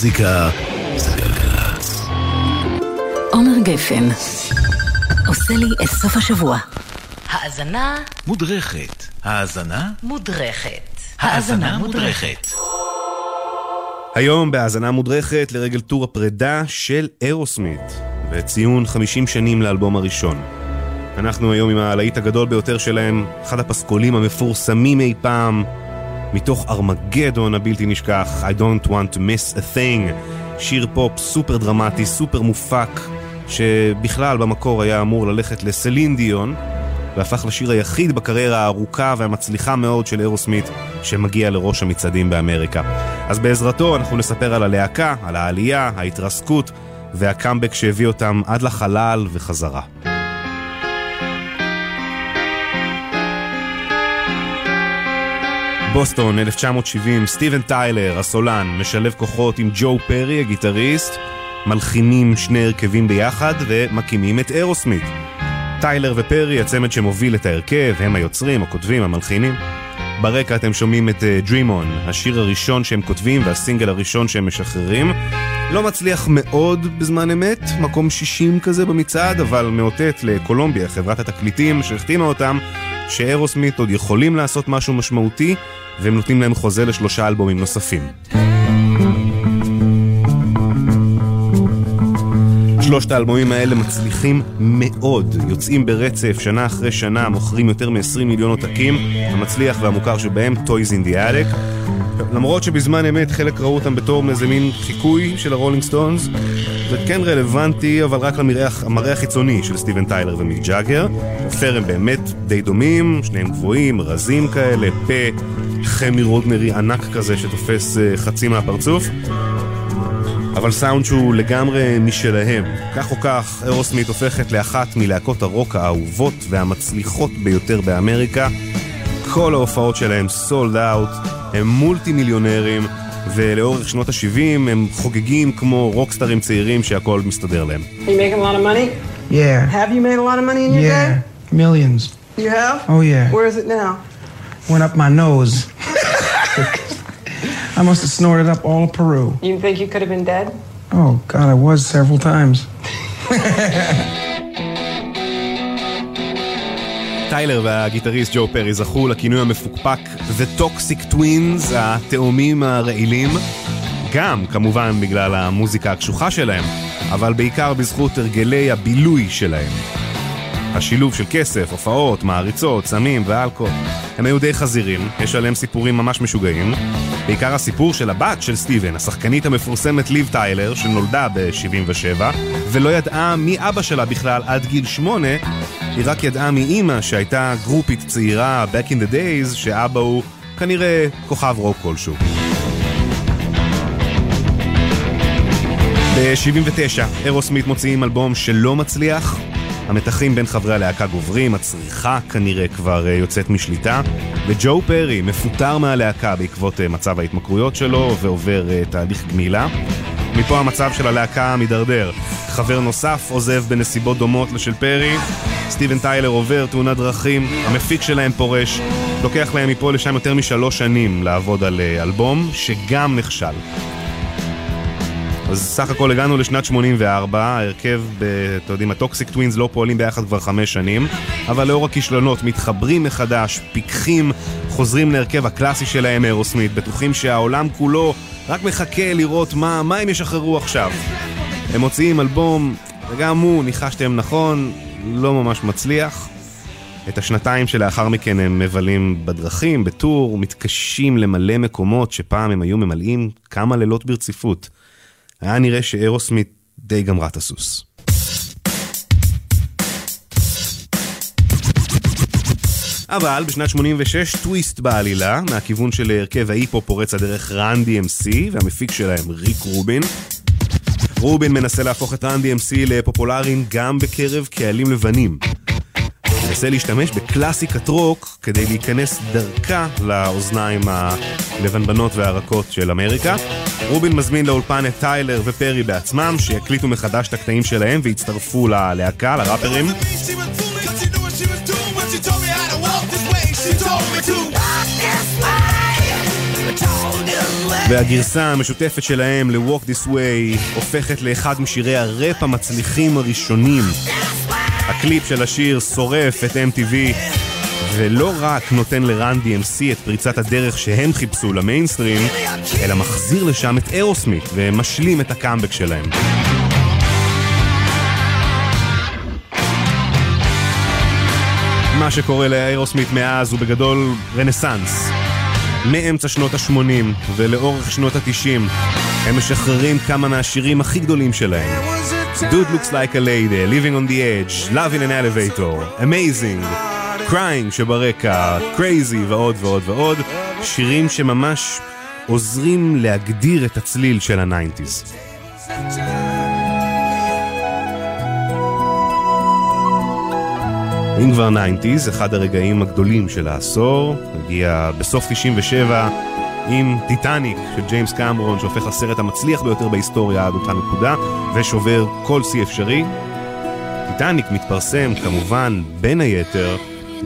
מוזיקה זה גלגלצ. עומר גפן עושה לי את סוף השבוע. האזנה מודרכת. האזנה? מודרכת. האזנה מודרכת. היום בהאזנה מודרכת לרגל טור הפרידה של אירוסמית, וציון 50 שנים לאלבום הראשון. אנחנו היום עם הלהיט הגדול ביותר שלהם, אחד הפסקולים המפורסמים אי פעם, מתוך ארמגדון הבלתי נשכח, I don't want to miss a thing, שיר פופ סופר דרמטי, סופר מופק, שבכלל במקור היה אמור ללכת לסלין דיון, והפך לשיר היחיד בקריירה הארוכה והמצליחה מאוד של אירוסמית שמגיע לראש המצעדים באמריקה. אז בעזרתו אנחנו נספר על הלהקה, על העלייה, ההתרסקות והקאמבק שהביא אותם עד לחלל וחזרה. בוסטון, 1970, סטיבן טיילר, הסולן, משלב כוחות עם ג'ו פרי, הגיטריסט, מלחינים שני הרכבים ביחד ומקימים את אירוסמית. טיילר ופרי, הצמד שמוביל את ההרכב, הם היוצרים, הכותבים, המלחינים. ברקע אתם שומעים את uh, Dream On, השיר הראשון שהם כותבים והסינגל הראשון שהם משחררים. לא מצליח מאוד בזמן אמת, מקום 60 כזה במצעד, אבל מאותת לקולומביה, חברת התקליטים שהחתימה אותם, שאירוסמית עוד יכולים לעשות משהו משמעותי, והם נותנים להם חוזה לשלושה אלבומים נוספים. שלושת האלבומים האלה מצליחים מאוד, יוצאים ברצף שנה אחרי שנה, מוכרים יותר מ-20 מיליון עותקים, המצליח והמוכר שבהם Toys in the Attic. למרות שבזמן אמת חלק ראו אותם בתור איזה מין חיקוי של הרולינג סטונס, זה כן רלוונטי, אבל רק למראה החיצוני של סטיבן טיילר ומיק ג'אגר. פר הם באמת די דומים, שניהם גבוהים, רזים כאלה, פה חמי רודנרי ענק כזה שתופס אה, חצי מהפרצוף. אבל סאונד שהוא לגמרי משלהם. כך או כך, אירוסמית הופכת לאחת מלהקות הרוק האהובות והמצליחות ביותר באמריקה. כל ההופעות שלהם sold out, הם מולטי מיליונרים, ולאורך שנות ה-70 הם חוגגים כמו רוקסטרים צעירים שהכל מסתדר להם. You making a lot of money? Yeah. Have you made a lot of money in your Yeah. day? Millions. You have? Oh, yeah. Where is it now? Went up my nose. I must have snorted up all of Peru. You think you could have been dead? Oh, God, I was several times. טיילר והגיטריסט ג'ו פרי זכו לכינוי המפוקפק The Toxic Twins, התאומים הרעילים, גם כמובן בגלל המוזיקה הקשוחה שלהם, אבל בעיקר בזכות הרגלי הבילוי שלהם. השילוב של כסף, הופעות, מעריצות, סמים ואלכוהול. הם היו די חזירים, יש עליהם סיפורים ממש משוגעים. בעיקר הסיפור של הבת של סטיבן, השחקנית המפורסמת ליב טיילר, שנולדה ב-77, ולא ידעה מי אבא שלה בכלל עד גיל שמונה, היא רק ידעה מאימא שהייתה גרופית צעירה back in the days, שאבא הוא כנראה כוכב רוק כלשהו. ב-79, אירוסמית מוציאים אלבום שלא מצליח. המתחים בין חברי הלהקה גוברים, הצריכה כנראה כבר אה, יוצאת משליטה, וג'ו פרי מפוטר מהלהקה בעקבות אה, מצב ההתמכרויות שלו ועובר אה, תהליך גמילה. מפה המצב של הלהקה מידרדר. חבר נוסף עוזב בנסיבות דומות לשל פרי, סטיבן טיילר עובר תאונת דרכים, המפיק שלהם פורש, לוקח להם מפה לשם יותר משלוש שנים לעבוד על אלבום, שגם נכשל. אז סך הכל הגענו לשנת 84, ההרכב, אתם יודעים, ה Toxic Twins לא פועלים ביחד כבר חמש שנים, אבל לאור הכישלונות מתחברים מחדש, פיכחים, חוזרים להרכב הקלאסי שלהם, אירוסמית, בטוחים שהעולם כולו רק מחכה לראות מה, מה הם ישחררו עכשיו. הם מוציאים אלבום, וגם הוא, ניחשתם נכון, לא ממש מצליח. את השנתיים שלאחר מכן הם מבלים בדרכים, בטור, מתקשים למלא מקומות שפעם הם היו ממלאים כמה לילות ברציפות. היה נראה שאירוסמית די גמרה את הסוס. אבל בשנת 86 טוויסט בעלילה, מהכיוון של הרכב ההיפו פורץ הדרך רן DMC, והמפיק שלהם ריק רובין. רובין מנסה להפוך את רן DMC לפופולריים גם בקרב קהלים לבנים. מנסה להשתמש בקלאסיקת רוק כדי להיכנס דרכה לאוזניים הלבנבנות והרכות של אמריקה. רובין מזמין לאולפן את טיילר ופרי בעצמם, שיקליטו מחדש את הקטעים שלהם ויצטרפו ללהקה, לראפרים. והגרסה המשותפת שלהם ל-Walk This Way הופכת לאחד משירי הראפ המצליחים הראשונים. הקליפ של השיר שורף את MTV ולא רק נותן ל Run DMC את פריצת הדרך שהם חיפשו למיינסטרים, אלא מחזיר לשם את אירוסמית ומשלים את הקאמבק שלהם. מה שקורה לאירוסמית מאז הוא בגדול רנסאנס. מאמצע שנות ה-80 ולאורך שנות ה-90 הם משחררים כמה מהשירים הכי גדולים שלהם. Dude looks like a lady, living on the edge, love in an elevator, amazing, crying שברקע, crazy ועוד ועוד ועוד, שירים שממש עוזרים להגדיר את הצליל של ה nineties. אם כבר 90's, אחד הרגעים הגדולים של העשור, הגיע בסוף 97 עם טיטניק של ג'יימס קמרון, שהופך לסרט המצליח ביותר בהיסטוריה עד אותה נקודה, ושובר כל שיא אפשרי. טיטניק מתפרסם כמובן, בין היתר,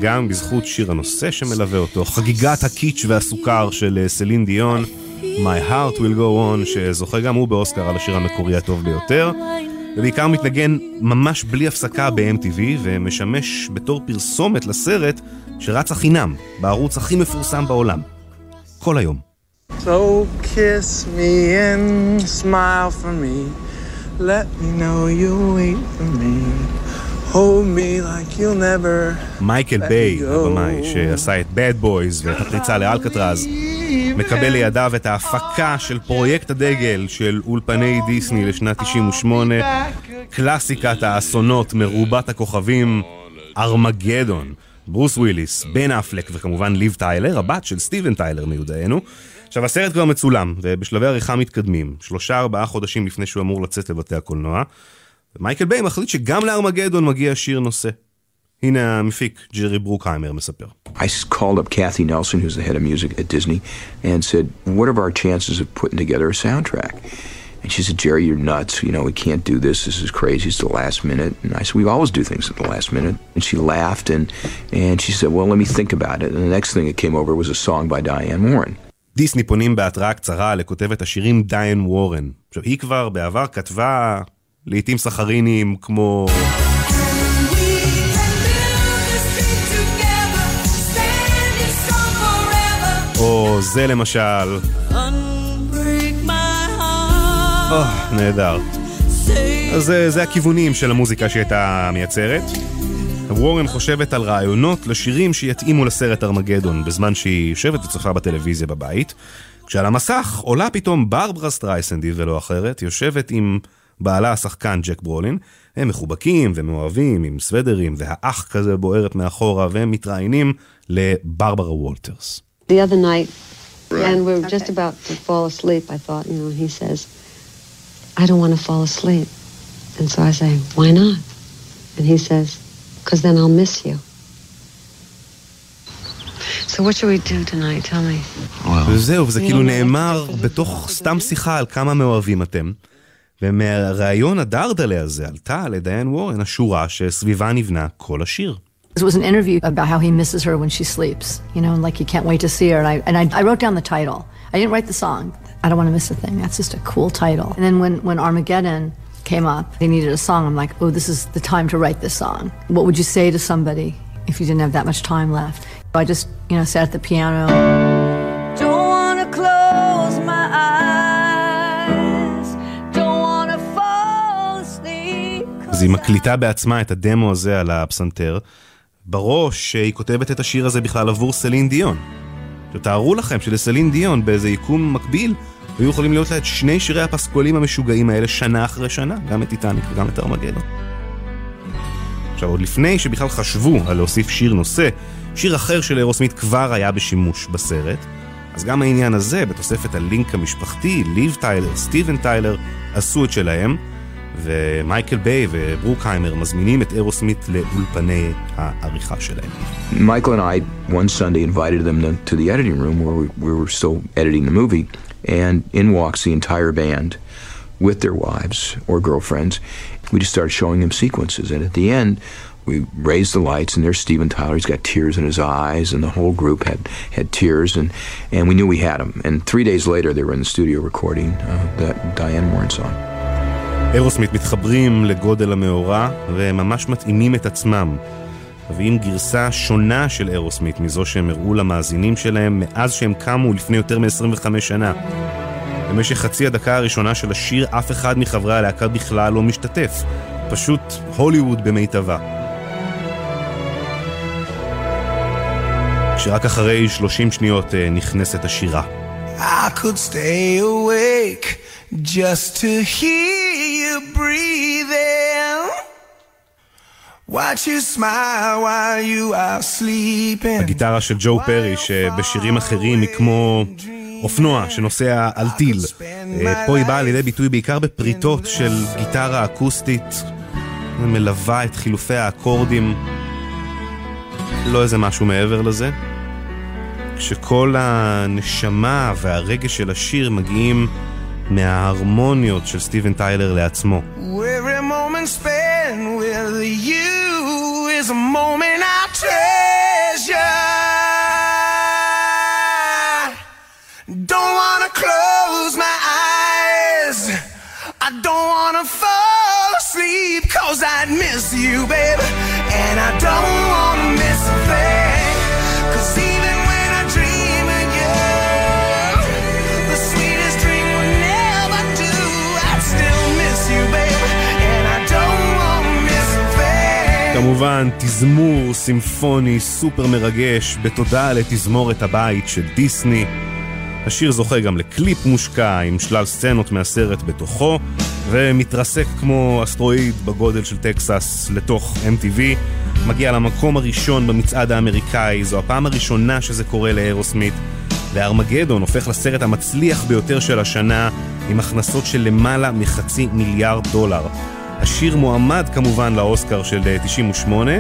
גם בזכות שיר הנושא שמלווה אותו, חגיגת הקיטש והסוכר של אה, סלין דיון, My Heart Will Go On, שזוכה גם הוא באוסקר על השיר המקורי הטוב ביותר. ובעיקר מתנגן ממש בלי הפסקה ב-MTV ומשמש בתור פרסומת לסרט שרץ החינם בערוץ הכי מפורסם בעולם. כל היום. So kiss me and smile for me. Let me know you wait for me. מייקל ביי, הבמאי שעשה את Bad Boys ואת הפריצה לאלקטרז, מקבל לידיו את ההפקה של פרויקט הדגל של אולפני דיסני לשנת 98, קלאסיקת האסונות מרובת הכוכבים, ארמגדון. ברוס וויליס, בן אפלק וכמובן ליב טיילר, הבת של סטיבן טיילר מיודענו. עכשיו הסרט כבר מצולם ובשלבי עריכה מתקדמים, שלושה ארבעה חודשים לפני שהוא אמור לצאת לבתי הקולנוע. ומייקל ביי מחליט שגם לארמגדון מגיע שיר נושא. הנה המפיק, ג'רי ברוקהיימר מספר. I called up Kathy Nelson, who's the head of music at Disney, and said, What are our chances of putting together a soundtrack? And she said, Jerry, you're nuts. You know, we can't do this. This is crazy. It's the last minute. And I said, We always do things at the last minute. And she laughed and, and she said, Well, let me think about it. And the next thing that came over was a song by Diane Warren. דיסני פונים בהתראה קצרה לכותבת השירים דיין וורן. עכשיו, היא כבר בעבר כתבה לעיתים סחריניים כמו... או זה למשל, או, נהדר. אז זה, זה הכיוונים של המוזיקה שהיא הייתה מייצרת. וורן חושבת על רעיונות לשירים שיתאימו לסרט ארמגדון בזמן שהיא יושבת וצופה בטלוויזיה בבית. כשעל המסך עולה פתאום ברברה סטרייסנדי ולא אחרת, יושבת עם בעלה השחקן ג'ק ברולין. הם מחובקים ומאוהבים עם סוודרים והאח כזה בוערת מאחורה והם מתראיינים לברברה וולטרס. The other night, and we were just about to fall asleep, I thought, you know, he says, I don't want to fall asleep. And so I say, why not? And he says, because then I'll miss you. So what should we do tonight? Tell me. וזהו, וזה כאילו נאמר בתוך סתם שיחה על כמה מאוהבים אתם. ומהראיון הדרדלה הזה עלתה לדיין וורן השורה שסביבה נבנה כל השיר. It was an interview about how he misses her when she sleeps, you know, and like he can't wait to see her. And I, and I, I wrote down the title. I didn't write the song. I don't want to miss a thing. That's just a cool title. And then when, when Armageddon came up, they needed a song. I'm like, oh, this is the time to write this song. What would you say to somebody if you didn't have that much time left? I just, you know, sat at the piano. אז היא מקליטה בעצמה את הדמו הזה על הפסנתר. בראש היא כותבת את השיר הזה בכלל עבור סלין דיון. תארו לכם שלסלין דיון באיזה יקום מקביל היו יכולים להיות לה את שני שירי הפסקולים המשוגעים האלה שנה אחרי שנה, גם את טיטניק וגם את ארמגדון. עכשיו עוד לפני שבכלל חשבו על להוסיף שיר נושא, שיר אחר של אירוסמית כבר היה בשימוש בסרט, אז גם העניין הזה, בתוספת הלינק המשפחתי, ליב טיילר, סטיבן טיילר, עשו את שלהם, ומייקל ביי וברוקהיימר מזמינים את אירוסמית לאולפני העריכה שלהם. Michael and I, one Sunday, invited them to, to the editing room where we, we were still editing the movie, and in walks the entire band with their wives or girlfriends. We just started showing them sequences, and at the end, we raised the lights, and there's Steven Tyler. He's got tears in his eyes, and the whole group had, had tears, and, and we knew we had him. And three days later, they were in the studio recording uh, that Diane Warren song. אירוסמית מתחברים לגודל המאורע וממש מתאימים את עצמם. מביאים גרסה שונה של אירוסמית מזו שהם הראו למאזינים שלהם מאז שהם קמו לפני יותר מ-25 שנה. במשך חצי הדקה הראשונה של השיר אף אחד מחברי הלהקה בכלל לא משתתף. פשוט הוליווד במיטבה. כשרק אחרי 30 שניות אה, נכנסת השירה. I could stay awake just to hear you breathing. Watch you smile while you are sleeping. הגיטרה של ג'ו פרי, שבשירים אחרים היא כמו אופנוע שנוסע על טיל. אה, פה היא באה לידי ביטוי בעיקר בפריטות של גיטרה אקוסטית, מלווה את חילופי האקורדים. לא איזה משהו מעבר לזה. כשכל הנשמה והרגש של השיר מגיעים מההרמוניות של סטיבן טיילר לעצמו. I don't wanna fall asleep cause I'd miss you, baby. כמובן, תזמור סימפוני סופר מרגש בתודה לתזמורת הבית של דיסני. השיר זוכה גם לקליפ מושקע עם שלל סצנות מהסרט בתוכו, ומתרסק כמו אסטרואיד בגודל של טקסס לתוך MTV. מגיע למקום הראשון במצעד האמריקאי, זו הפעם הראשונה שזה קורה לאירוסמית. וארמגדון הופך לסרט המצליח ביותר של השנה, עם הכנסות של למעלה מחצי מיליארד דולר. השיר מועמד כמובן לאוסקר של אה, 98,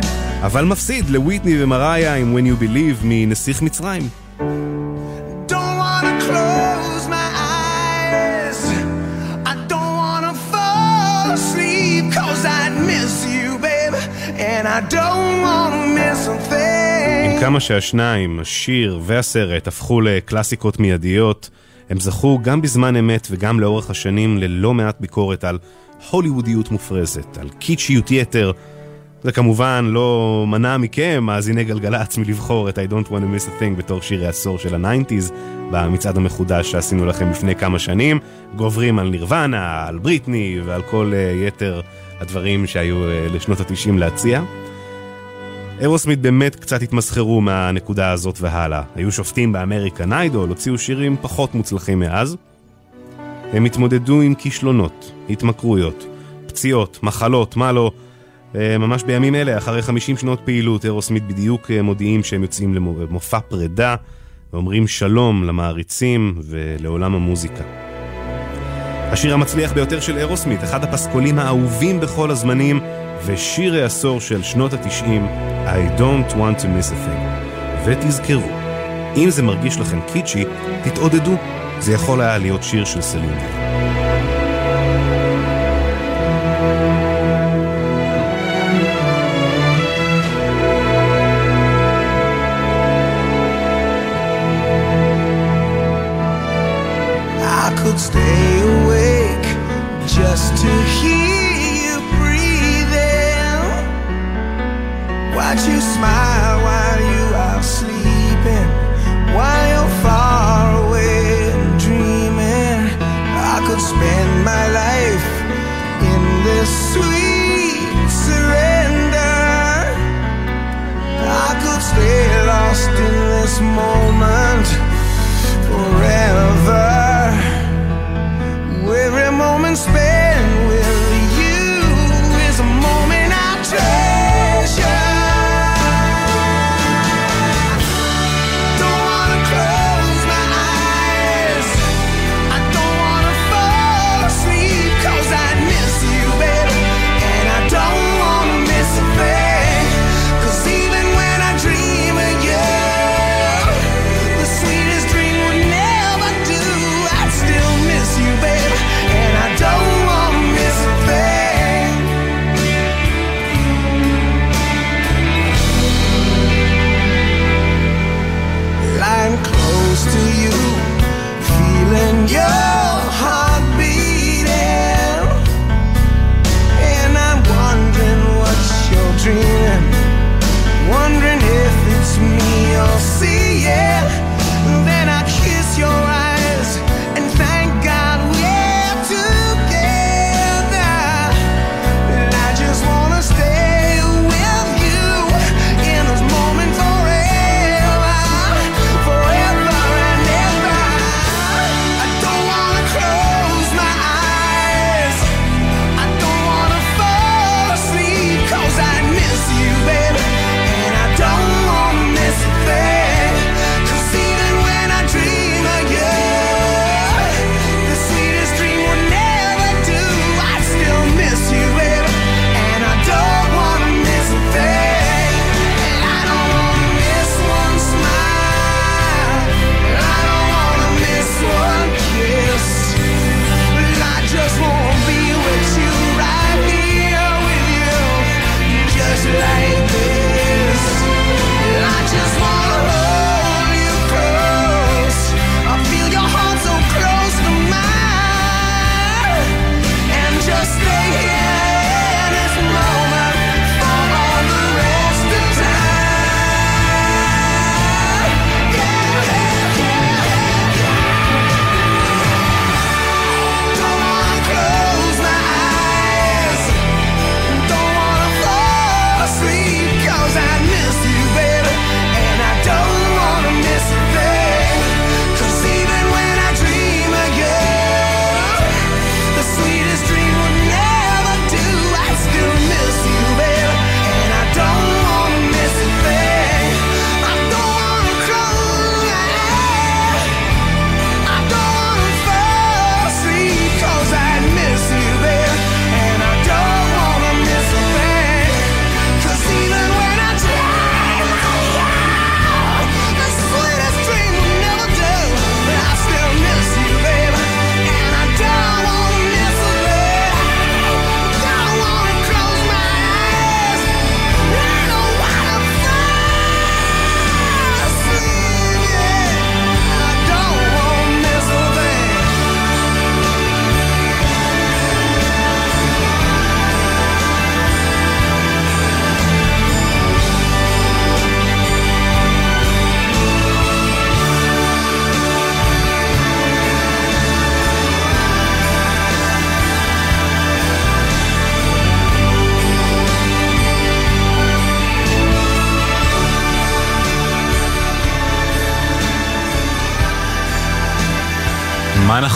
אבל מפסיד לוויטני ומריה עם When You Believe מנסיך מצרים. עם כמה שהשניים, השיר והסרט, הפכו לקלאסיקות מיידיות, הם זכו גם בזמן אמת וגם לאורך השנים ללא מעט ביקורת על הוליוודיות מופרזת, על קיטשיות יתר. זה כמובן לא מנע מכם, מאזיני גלגלצ, מלבחור את I Don't Want to Miss a Thing בתור שיר העשור של ה nineties, במצעד המחודש שעשינו לכם לפני כמה שנים. גוברים על נירוונה, על בריטני ועל כל אה, יתר הדברים שהיו אה, לשנות התשעים להציע. אירוסמית באמת קצת התמסחרו מהנקודה הזאת והלאה. היו שופטים באמריקן איידול, הוציאו שירים פחות מוצלחים מאז. הם התמודדו עם כישלונות, התמכרויות, פציעות, מחלות, מה לא. אה, ממש בימים אלה, אחרי 50 שנות פעילות, אירוסמית בדיוק אה, מודיעים שהם יוצאים למופע פרידה ואומרים שלום למעריצים ולעולם המוזיקה. השיר המצליח ביותר של אירוסמית, אחד הפסקולים האהובים בכל הזמנים, ושיר העשור של שנות התשעים, I don't want to miss a thing. ותזכרו, אם זה מרגיש לכם קיצ'י, תתעודדו, זה יכול היה להיות שיר של סלין דיון. I could stay awake just to hear you breathing. Watch you smile while you are sleeping, while you're far My life in this sweet surrender. I could stay lost in this moment forever. Every moment spent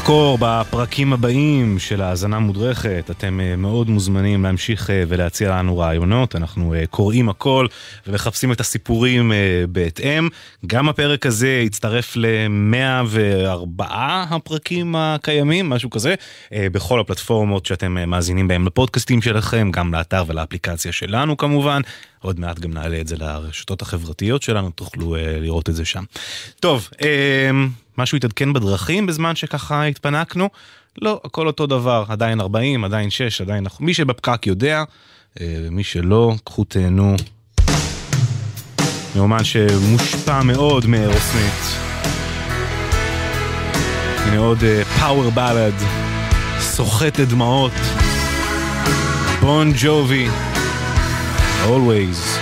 נחקור בפרקים הבאים של האזנה מודרכת? אתם אה, מאוד מוזמנים להמשיך אה, ולהציע לנו רעיונות, אנחנו אה, קוראים הכל ומחפשים את הסיפורים בהתאם. גם הפרק הזה יצטרף ל-104 הפרקים הקיימים, משהו כזה, בכל הפלטפורמות שאתם מאזינים בהם לפודקאסטים שלכם, גם לאתר ולאפליקציה שלנו כמובן. עוד מעט גם נעלה את זה לרשתות החברתיות שלנו, תוכלו לראות את זה שם. טוב, משהו התעדכן בדרכים בזמן שככה התפנקנו? לא, הכל אותו דבר, עדיין 40, עדיין 6, עדיין... מי שבפקק יודע, אה, מי שלא, קחו תהנו. מאומן שמושפע מאוד מאירוסמית. הנה עוד פאוור בלד, סוחטת דמעות. בון ג'ובי, always.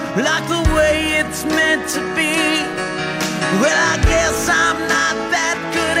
like the way it's meant to be. Well, I guess I'm not that good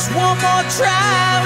just one more try,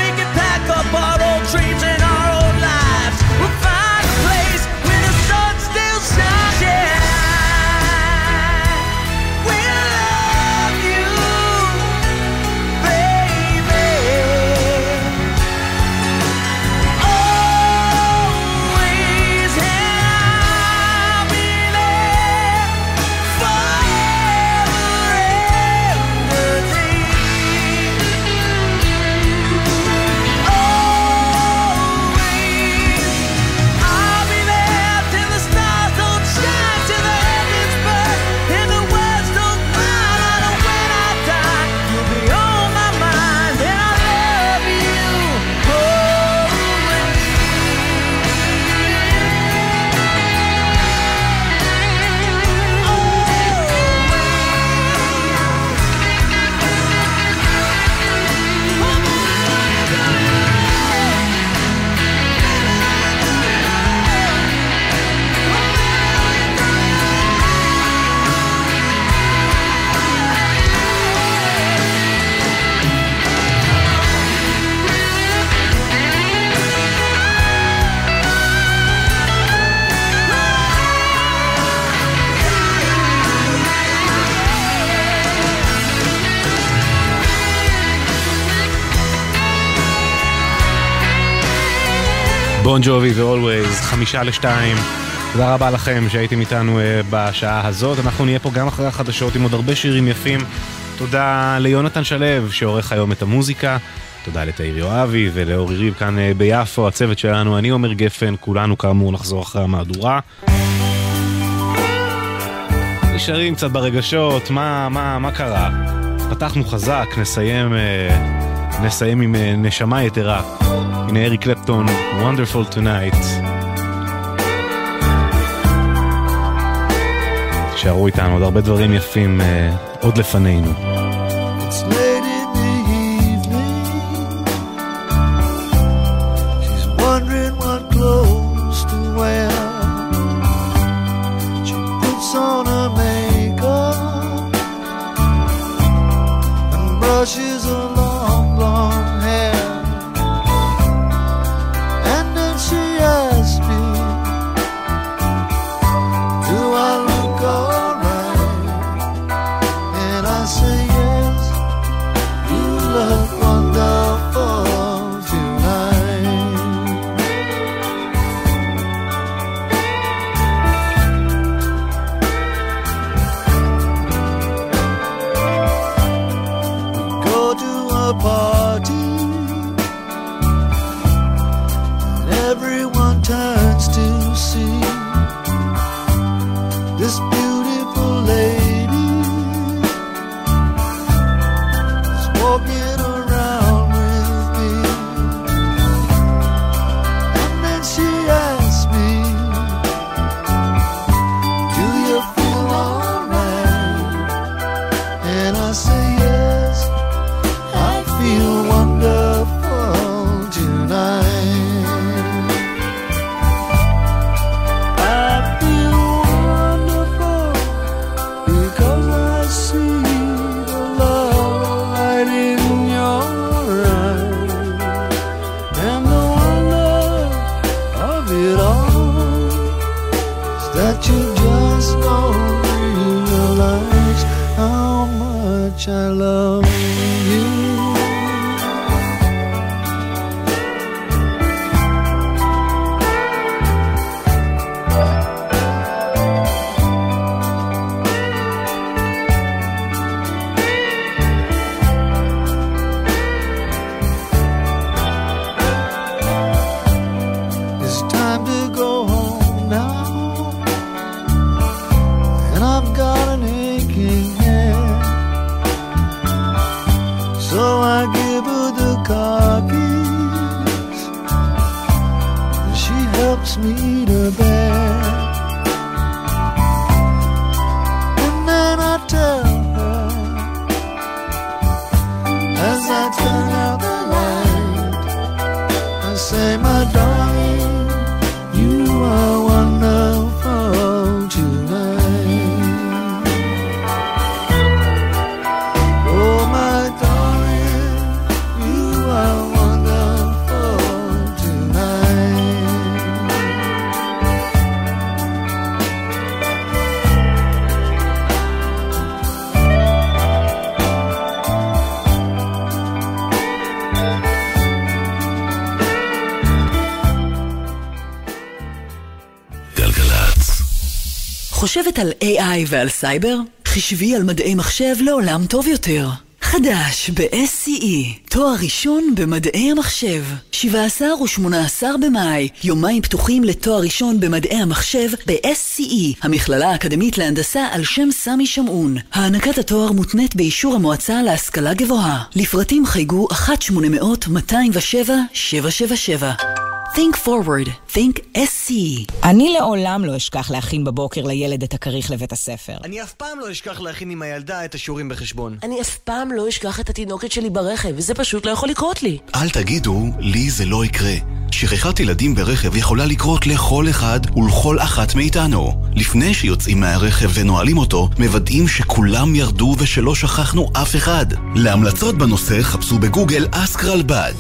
בון ג'ובי ו-Always, חמישה לשתיים. תודה רבה לכם שהייתם איתנו אה, בשעה הזאת. אנחנו נהיה פה גם אחרי החדשות עם עוד הרבה שירים יפים. תודה ליונתן שלו שעורך היום את המוזיקה. תודה לתאיר יואבי ולאורי ריב כאן אה, ביפו, הצוות שלנו, אני עומר גפן, כולנו כאמור נחזור אחרי המהדורה. נשארים קצת ברגשות, מה, מה, מה קרה? פתחנו חזק, נסיים, אה, נסיים עם נשמה יתרה. הנה אריק קלפטון, Wonderful Tonight. תישארו איתנו, עוד הרבה דברים יפים אה, עוד לפנינו. ועל סייבר? חישבי על מדעי מחשב לעולם טוב יותר. חדש ב-SCE, תואר ראשון במדעי המחשב. 17 ו-18 במאי, יומיים פתוחים לתואר ראשון במדעי המחשב ב-SCE, המכללה האקדמית להנדסה על שם סמי שמעון. הענקת התואר מותנית באישור המועצה להשכלה גבוהה. לפרטים חייגו 1-800-207-777. Think forward, think SCE. אני לעולם לא אשכח להכין בבוקר לילד את הכריך לבית הספר. אני אף פעם לא אשכח להכין עם הילדה את השיעורים בחשבון. אני אף פעם לא אשכח את התינוקת שלי ברכב, וזה פשוט לא יכול לקרות לי. אל תגידו, לי זה לא יקרה. שכחת ילדים ברכב יכולה לקרות לכל אחד ולכל אחת מאיתנו. לפני שיוצאים מהרכב ונועלים אותו, מוודאים שכולם ירדו ושלא שכחנו אף אחד. להמלצות בנושא חפשו בגוגל אסק רלב"ד.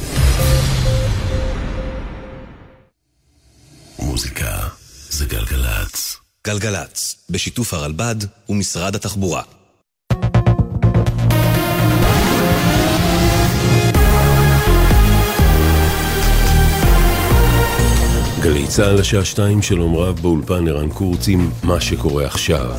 מוזיקה זה גלגלצ. גלגלצ, בשיתוף הרלב"ד ומשרד התחבורה. צה"ל לשעה שתיים שלום רב באולפן ערן קורץ עם מה שקורה עכשיו.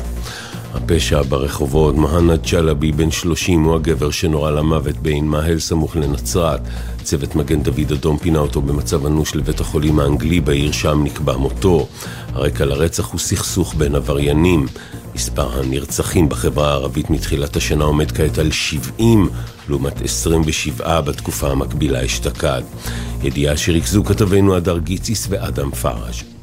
הפשע ברחובות, מהנד צ'לבי בן 30 הוא הגבר שנורה למוות בעין מאהל סמוך לנצרת. צוות מגן דוד אדום פינה אותו במצב אנוש לבית החולים האנגלי בעיר שם נקבע מותו. הרקע לרצח הוא סכסוך בין עבריינים. מספר הנרצחים בחברה הערבית מתחילת השנה עומד כעת על 70 לעומת 27 בתקופה המקבילה אשתקד. ידיעה שריכזו כתבינו הדר גיציס ואדם פראז'.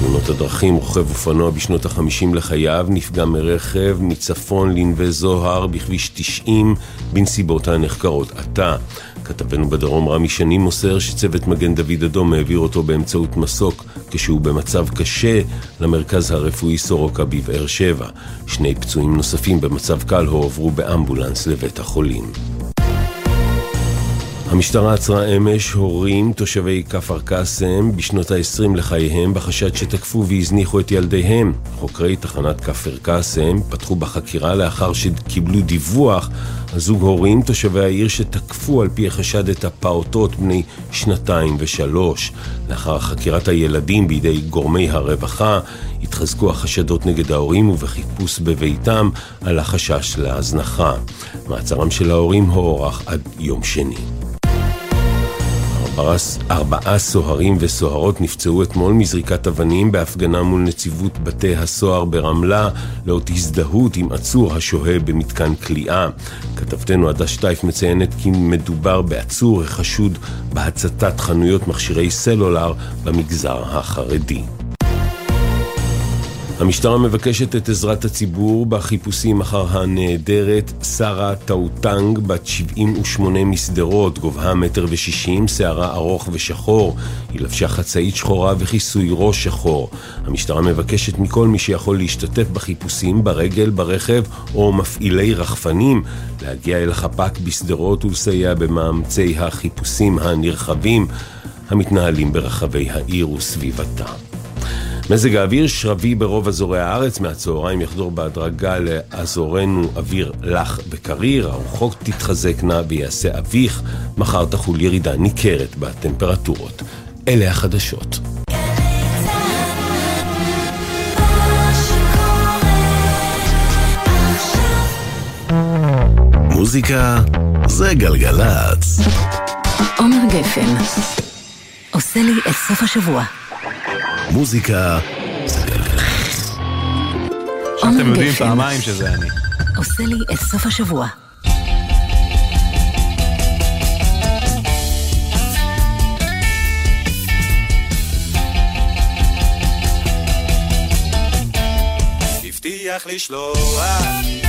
תאונות הדרכים, רוכב אופנוע בשנות החמישים לחייו נפגע מרכב מצפון לנווה זוהר בכביש 90 בנסיבות הנחקרות עתה. כתבנו בדרום רמי שני מוסר שצוות מגן דוד אדום העביר אותו באמצעות מסוק כשהוא במצב קשה למרכז הרפואי סורוקה בבאר שבע. שני פצועים נוספים במצב קל הועברו באמבולנס לבית החולים. המשטרה עצרה אמש הורים תושבי כפר קאסם בשנות ה-20 לחייהם בחשד שתקפו והזניחו את ילדיהם. חוקרי תחנת כפר קאסם פתחו בחקירה לאחר שקיבלו דיווח על זוג הורים תושבי העיר שתקפו על פי החשד את הפעוטות בני שנתיים ושלוש. לאחר חקירת הילדים בידי גורמי הרווחה התחזקו החשדות נגד ההורים ובחיפוש בביתם על החשש להזנחה. מעצרם של ההורים הוארך עד יום שני. ארבעה סוהרים וסוהרות נפצעו אתמול מזריקת אבנים בהפגנה מול נציבות בתי הסוהר ברמלה לאות הזדהות עם עצור השוהה במתקן כליאה. כתבתנו עדה שטייף מציינת כי מדובר בעצור החשוד בהצתת חנויות מכשירי סלולר במגזר החרדי. המשטרה מבקשת את עזרת הציבור בחיפושים אחר הנעדרת שרה טאוטנג, בת 78 משדרות, גובהה מטר ושישים, שערה ארוך ושחור. היא לבשה חצאית שחורה וכיסוי ראש שחור. המשטרה מבקשת מכל מי שיכול להשתתף בחיפושים ברגל, ברכב או מפעילי רחפנים להגיע אל החפ"ק בשדרות ולסייע במאמצי החיפושים הנרחבים המתנהלים ברחבי העיר וסביבתה. מזג האוויר שרבי ברוב אזורי הארץ, מהצהריים יחדור בהדרגה לאזורנו אוויר לח וקריר, הרוחות תתחזקנה ויעשה אביך, מחר תחול ירידה ניכרת בטמפרטורות. אלה החדשות. מוזיקה זה גלגלצ. עומר גפן עושה לי את סוף השבוע. מוזיקה. עכשיו אתם יודעים פעמיים שזה אני. עושה לי את סוף השבוע. הבטיח לשלוח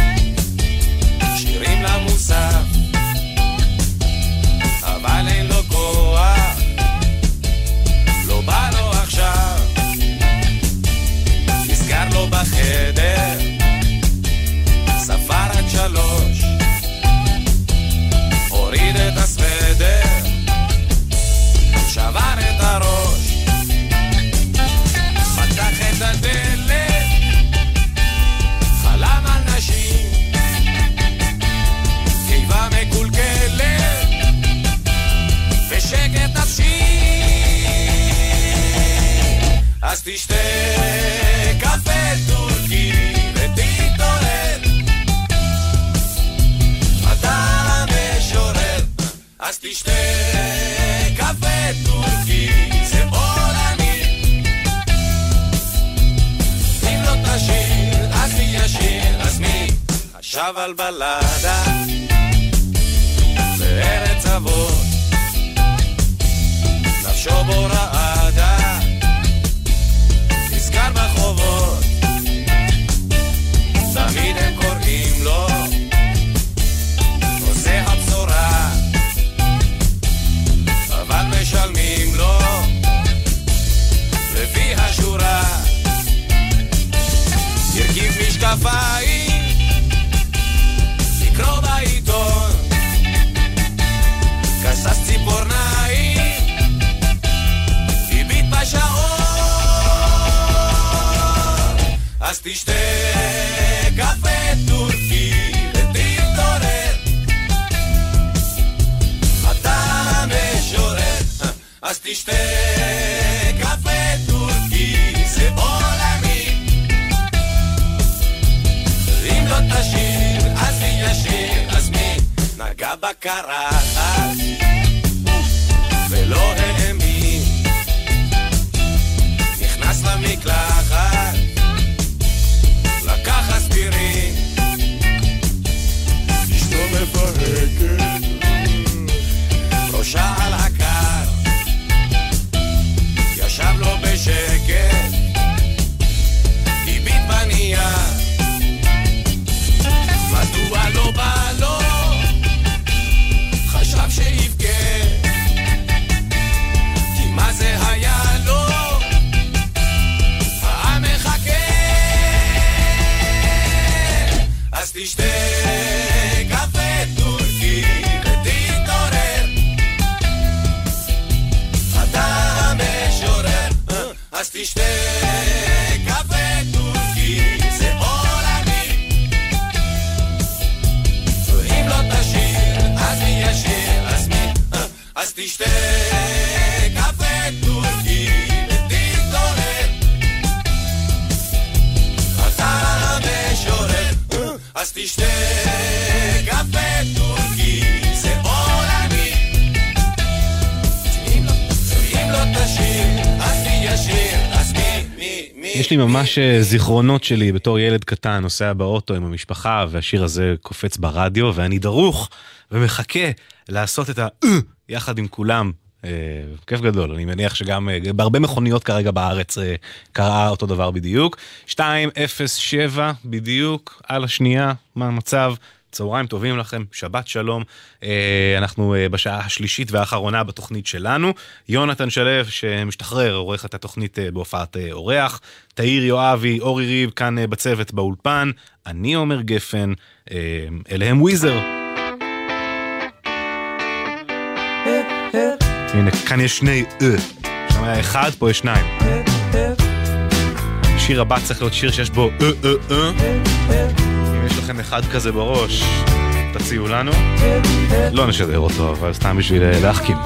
אז תשתה קפה טורקי ותתעורר. אתה המשורר. אז תשתה קפה טורקי זה עולמי אם לא תשיר אז מי ישיר? אז מי חשב על בלדה? בארץ אבות. נפשו בו רעדה נזכר ממש זיכרונות שלי בתור ילד קטן נוסע באוטו עם המשפחה והשיר הזה קופץ ברדיו ואני דרוך ומחכה לעשות את ה... "אה", יחד עם כולם. אה, כיף גדול, אני מניח שגם אה, בהרבה מכוניות כרגע בארץ קרה אותו דבר בדיוק. 207 בדיוק, על השנייה, מה המצב? צהריים טובים לכם, שבת שלום. אה, אנחנו אה, בשעה השלישית והאחרונה בתוכנית שלנו. יונתן שלו שמשתחרר, עורך את התוכנית אה, בהופעת אורח. תאיר יואבי, אורי ריב, כאן בצוות באולפן. אני עומר גפן, אליהם וויזר. הנה, כאן יש שני אה. שם היה אחד, פה יש שניים. שיר הבא צריך להיות שיר שיש בו אה אה אה. לכם אחד כזה בראש, תציעו לנו. לא נשדר אותו, אבל סתם בשביל אה, להחכים.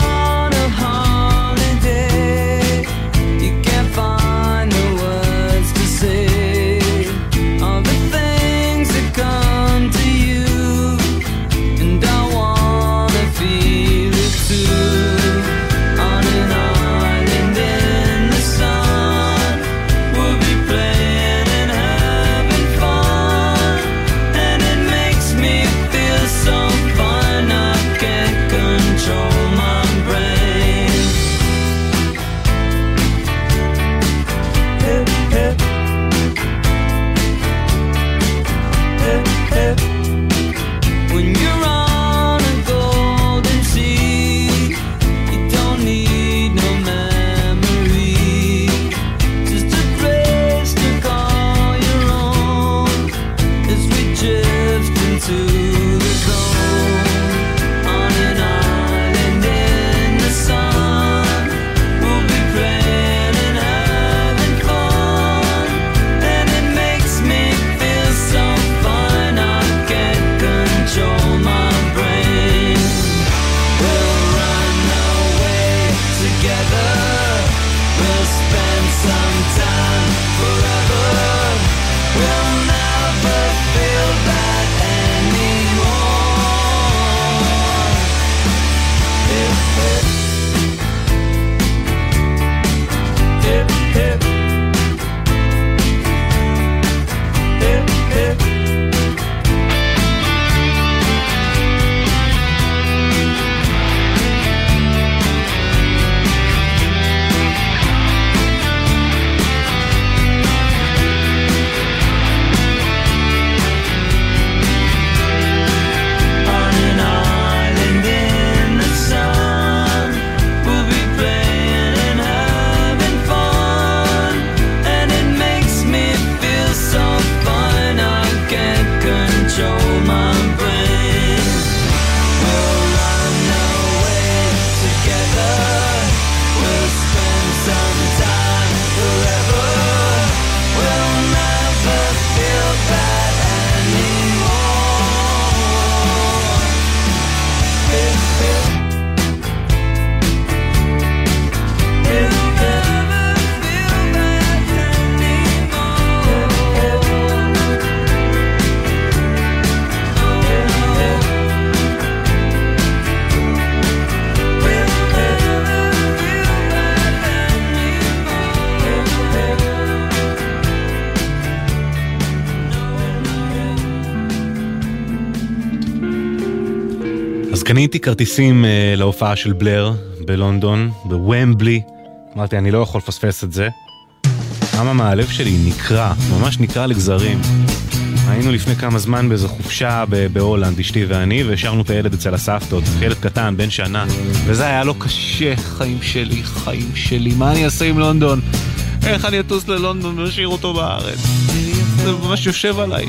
קניתי כרטיסים אה, להופעה של בלר בלונדון, בוומבלי. אמרתי, אני לא יכול לפספס את זה. אממה, הלב שלי נקרע, ממש נקרע לגזרים. היינו לפני כמה זמן באיזו חופשה בהולנד, אשתי ואני, והשארנו את הילד אצל הסבתות, ילד קטן, בן שנה, וזה היה לו קשה, חיים שלי, חיים שלי, מה אני אעשה עם לונדון? איך אני אטוס ללונדון ואשאיר אותו בארץ? זה ממש יושב עליי.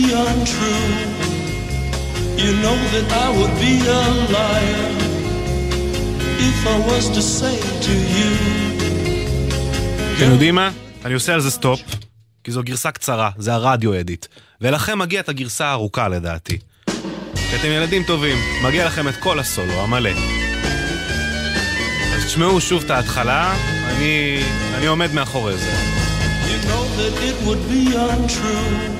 Be untrue. You know that I would be a liar if I was to say to you. אתם יודעים מה? אני עושה על זה סטופ, כי זו גרסה קצרה, זה הרדיו אדיט. ולכם מגיע את הגרסה הארוכה לדעתי. כי אתם ילדים טובים, מגיע לכם את כל הסולו המלא. אז תשמעו שוב את ההתחלה, אני, אני עומד מאחורי זה. You know that it would be untrue.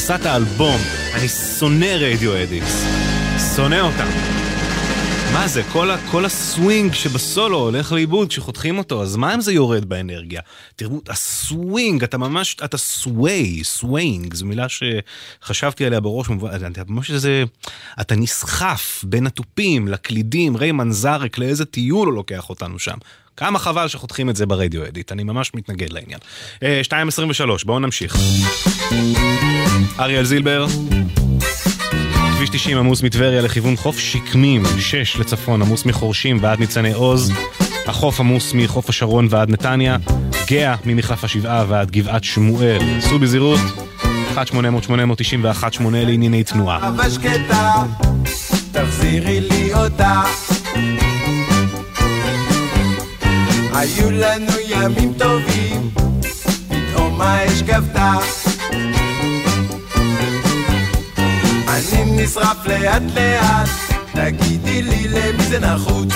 גרסת האלבום. אני שונא radio edits. שונא אותם. מה זה, כל, ה, כל הסווינג שבסולו הולך לאיבוד כשחותכים אותו, אז מה אם זה יורד באנרגיה? תראו, הסווינג, אתה ממש, אתה סווי, סווינג, זו מילה שחשבתי עליה בראש, אתה ממש איזה, אתה נסחף בין התופים, לקלידים, ריי מנזרק, לאיזה טיול הוא לוקח אותנו שם. כמה חבל שחותכים את זה ב radio edit, אני ממש מתנגד לעניין. אה, 2.23, בואו נמשיך. אריאל זילבר, כביש 90 עמוס מטבריה לכיוון חוף שקמים, 6 לצפון עמוס מחורשים ועד ניצני עוז, החוף עמוס מחוף השרון ועד נתניה, גאה ממחלף השבעה ועד גבעת שמואל. סעו בזהירות, 1-800-891-8 לענייני תנועה. אהבה שקטה, תחזירי לי אותה. היו לנו ימים טובים, פתאום האש כבתה. אני נשרף לאט לאט, תגידי לי למי זה נחוץ.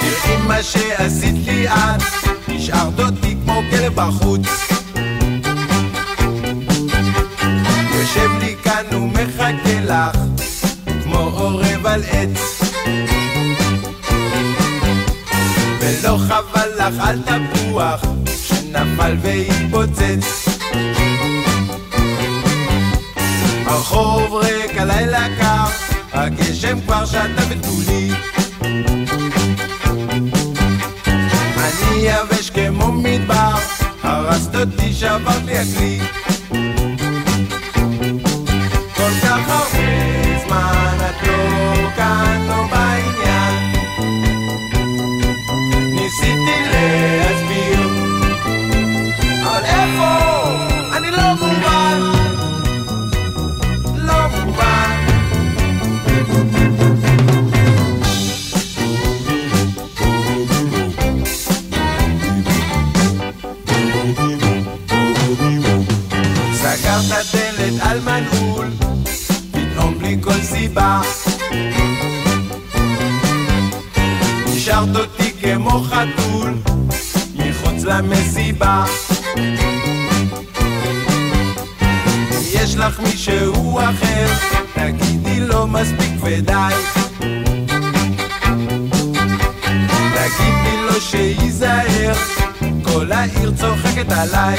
תראי מה שעשית לי את, השארת אותי כמו כלב בחוץ. יושב לי כאן ומחכה לך, כמו עורב על עץ. ולא חבל לך על תפוח, שנפל והתפוצץ. הרחוב ריק, הלילה קר, הגשם כבר שתה בתולי. אני יבש כמו מדבר, הרסת אותי, שברת לי הכלי. כמו חתול, מחוץ למסיבה. יש לך מישהו אחר, תגידי לו מספיק ודי. תגידי לו שייזהר, כל העיר צוחקת עליי.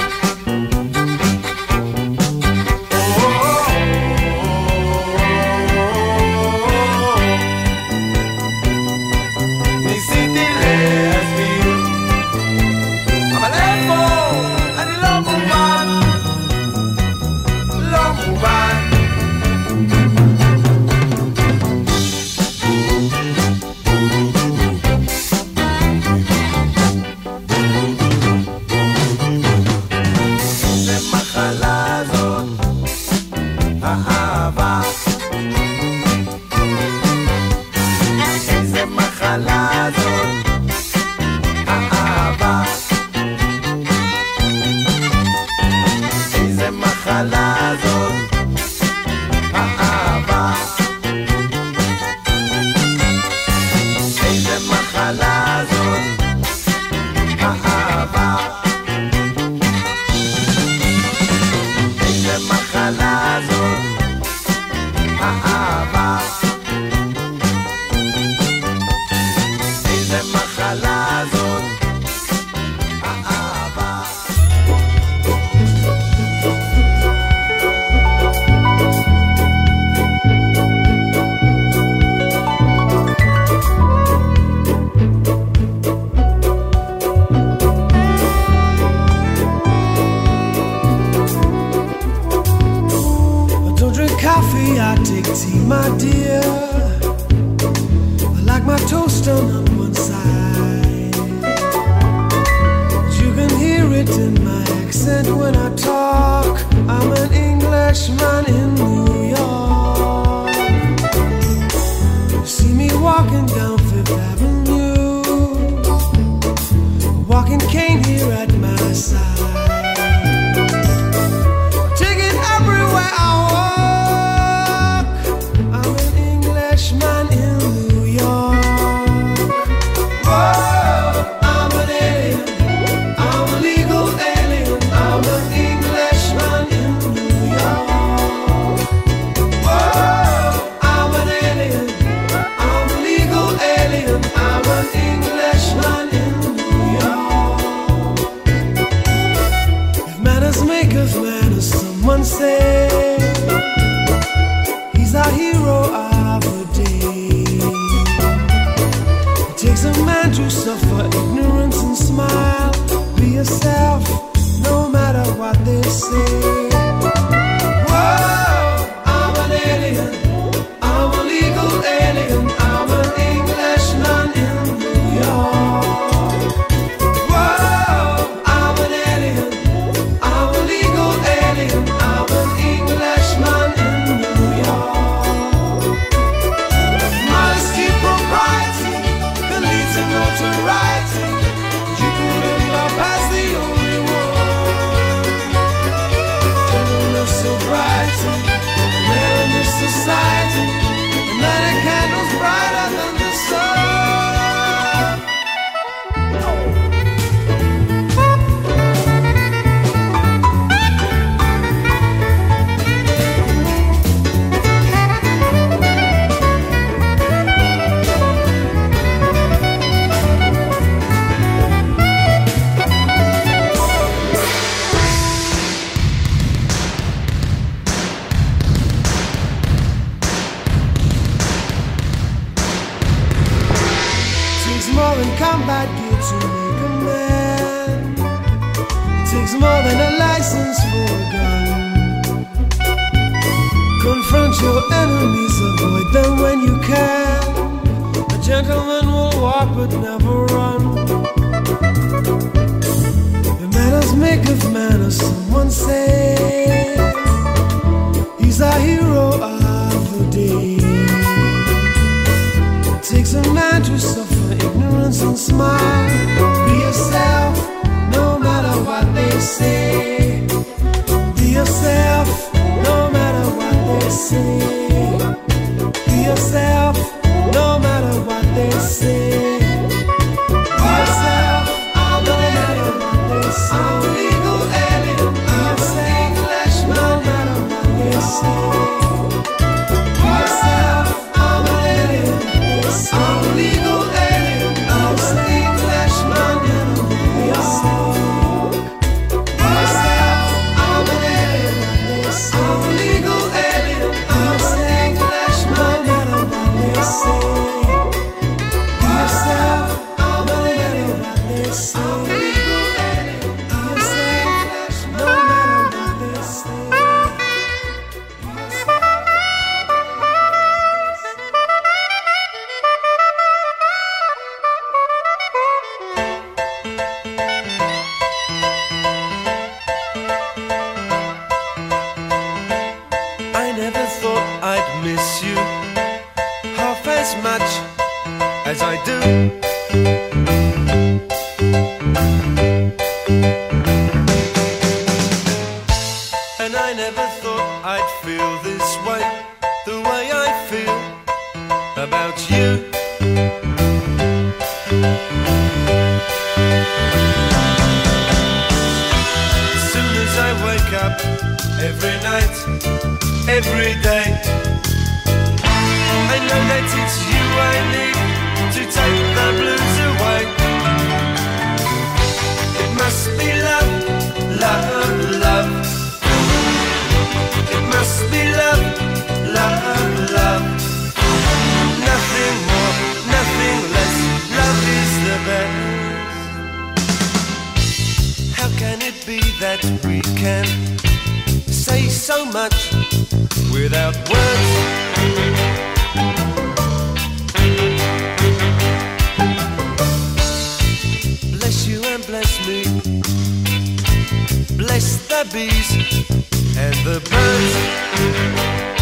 we can say so much without words. bless you and bless me. Bless the bees and the birds.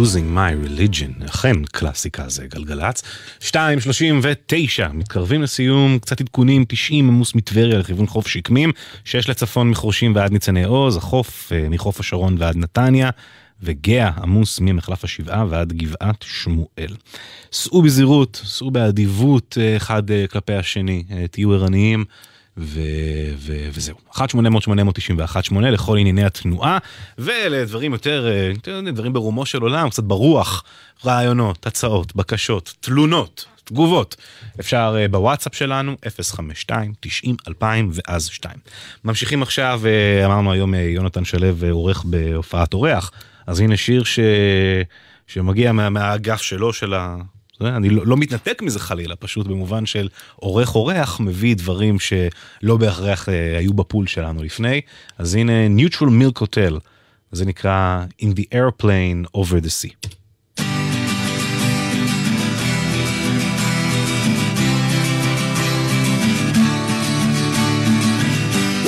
Losing My Religion, אכן קלאסיקה זה גלגלצ. 2.39, מתקרבים לסיום, קצת עדכונים, 90 עמוס מטבריה לכיוון חוף שקמים, 6 לצפון מחורשים ועד ניצני עוז, החוף אה, מחוף השרון ועד נתניה, וגאה עמוס ממחלף השבעה ועד גבעת שמואל. סעו בזהירות, סעו באדיבות אה, אחד אה, כלפי השני, תהיו ערניים. ו- ו- וזהו, 1-800-891-8 לכל ענייני התנועה, ולדברים יותר, אה, יודעים, דברים ברומו של עולם, קצת ברוח, רעיונות, הצעות, בקשות, תלונות, תגובות. אפשר אה, בוואטסאפ שלנו, 052-90-2000 ואז 2. ממשיכים עכשיו, אה, אמרנו היום אה, יונתן שלו אה, עורך בהופעת אורח, אז הנה שיר ש... שמגיע מה, מהאגף שלו, של ה... אני לא, לא מתנתק מזה חלילה, פשוט במובן של עורך אורח מביא דברים שלא בהכרח אה, היו בפול שלנו לפני. אז הנה Neutral Milk Hotel, זה נקרא In the Airplane Over the Sea.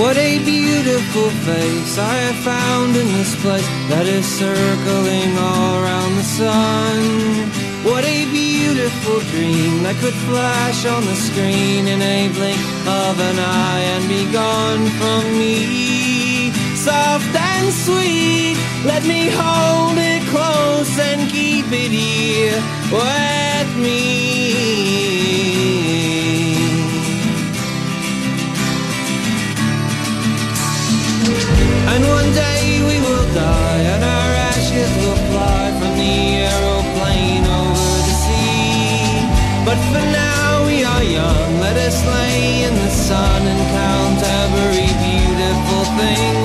What a beautiful face I have found in this place that is circling all around the sun. What a beautiful dream that could flash on the screen in a blink of an eye and be gone from me. Soft and sweet, let me hold it close and keep it here with me. And one day we will die, and our ashes will fly from the aeroplane for now we are young, let us lay in the sun and count every beautiful thing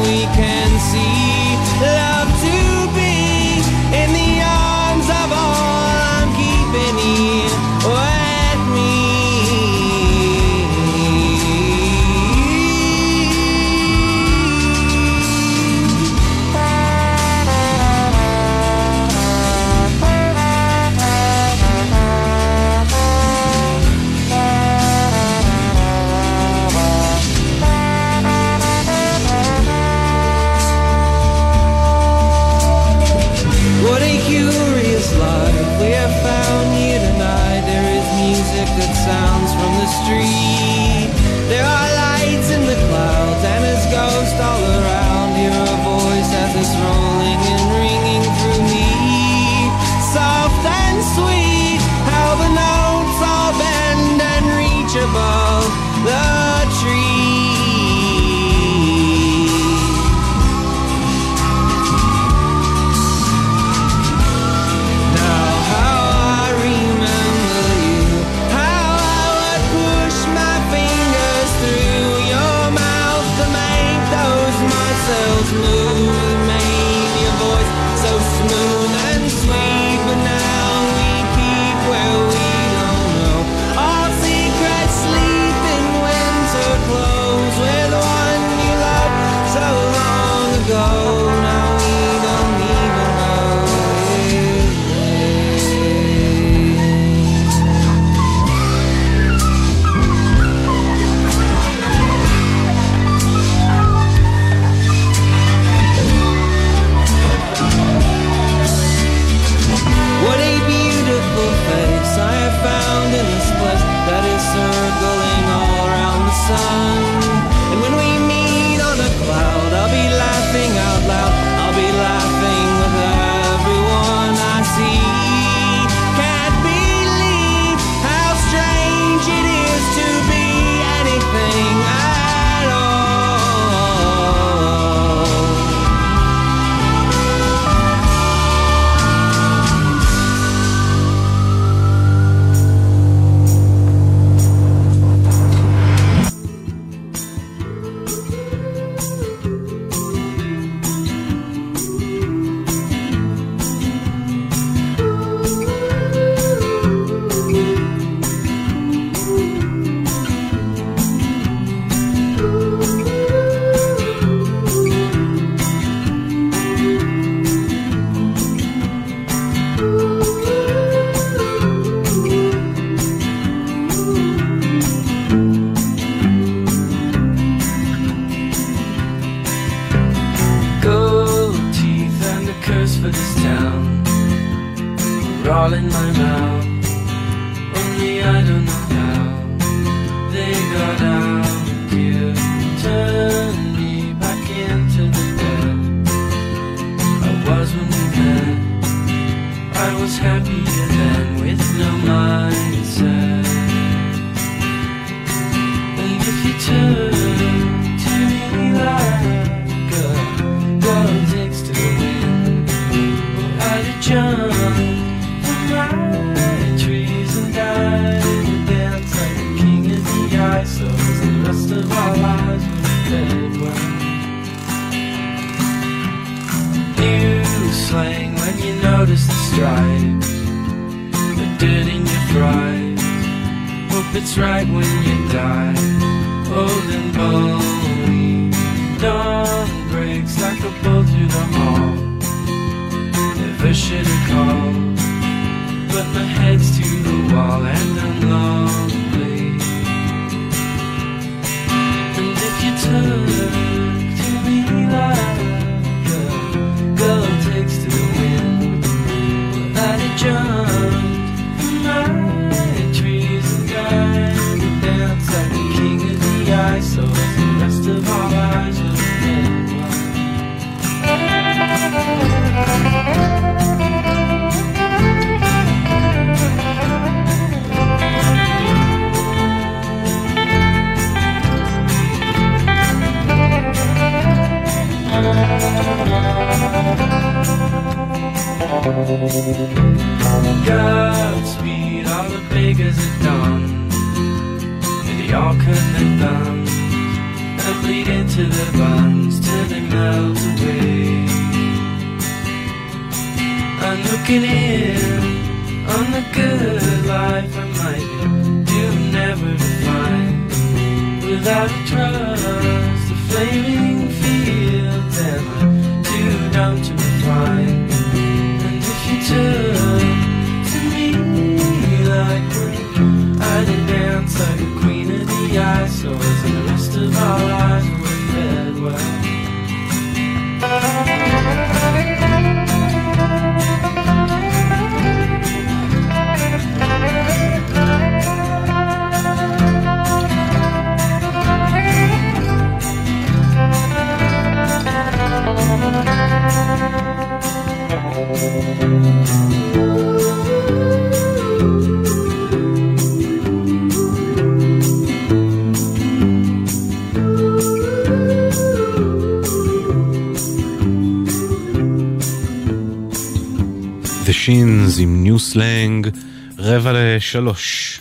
סלנג, רבע לשלוש.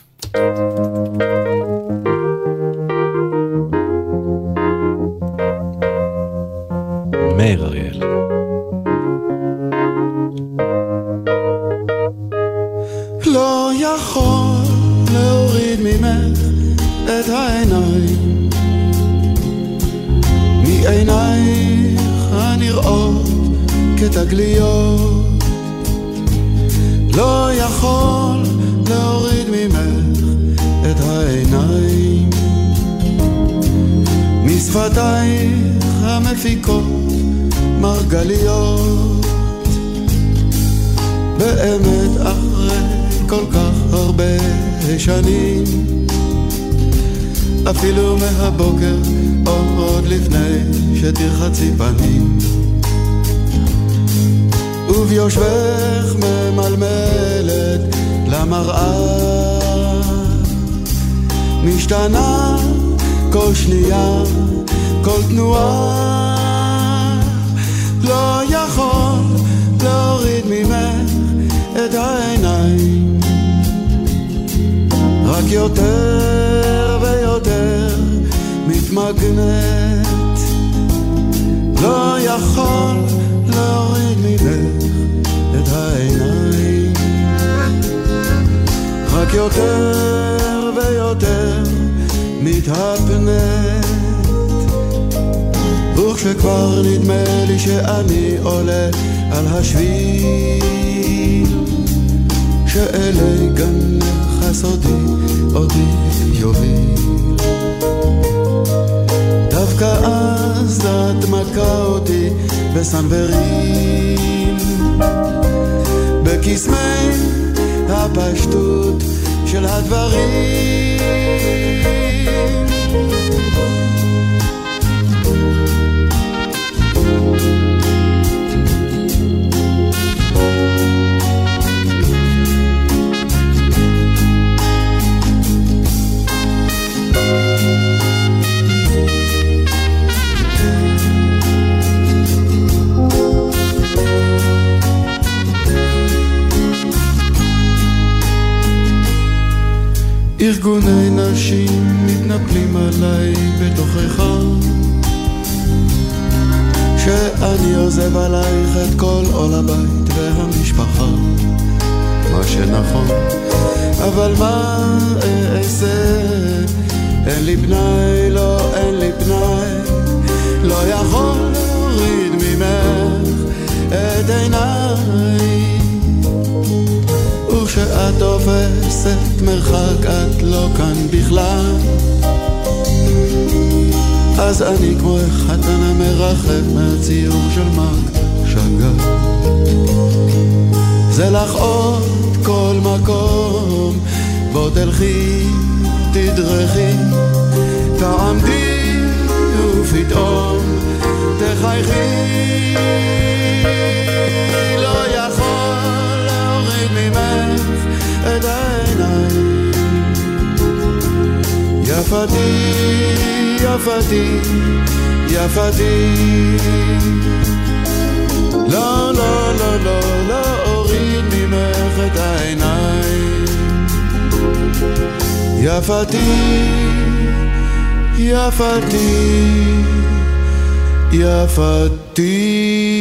הפשטות של הדברים. ארגוני נשים מתנפלים עליי בתוכך. שאני עוזב עלייך את כל עול הבית והמשפחה. מה שנכון אבל מה אעשה? אין לי פנאי, לא אין לי פנאי. לא יכול להוריד ממך את עיניי. וכשאת תופסת מרחק את לא כאן בכלל. אז אני כמו החתן המרחב מהציור של מרק שאגאל זה לך עוד כל מקום בוא תלכי, תדרכי, תעמדי ופתאום תחייכי. לא יכול להוריד ממך את העיניים יפתי, יפתי, יפתי. לא, לא, לא, לא, לא אוריד ממך את העיניים. יפתי, יפתי, יפתי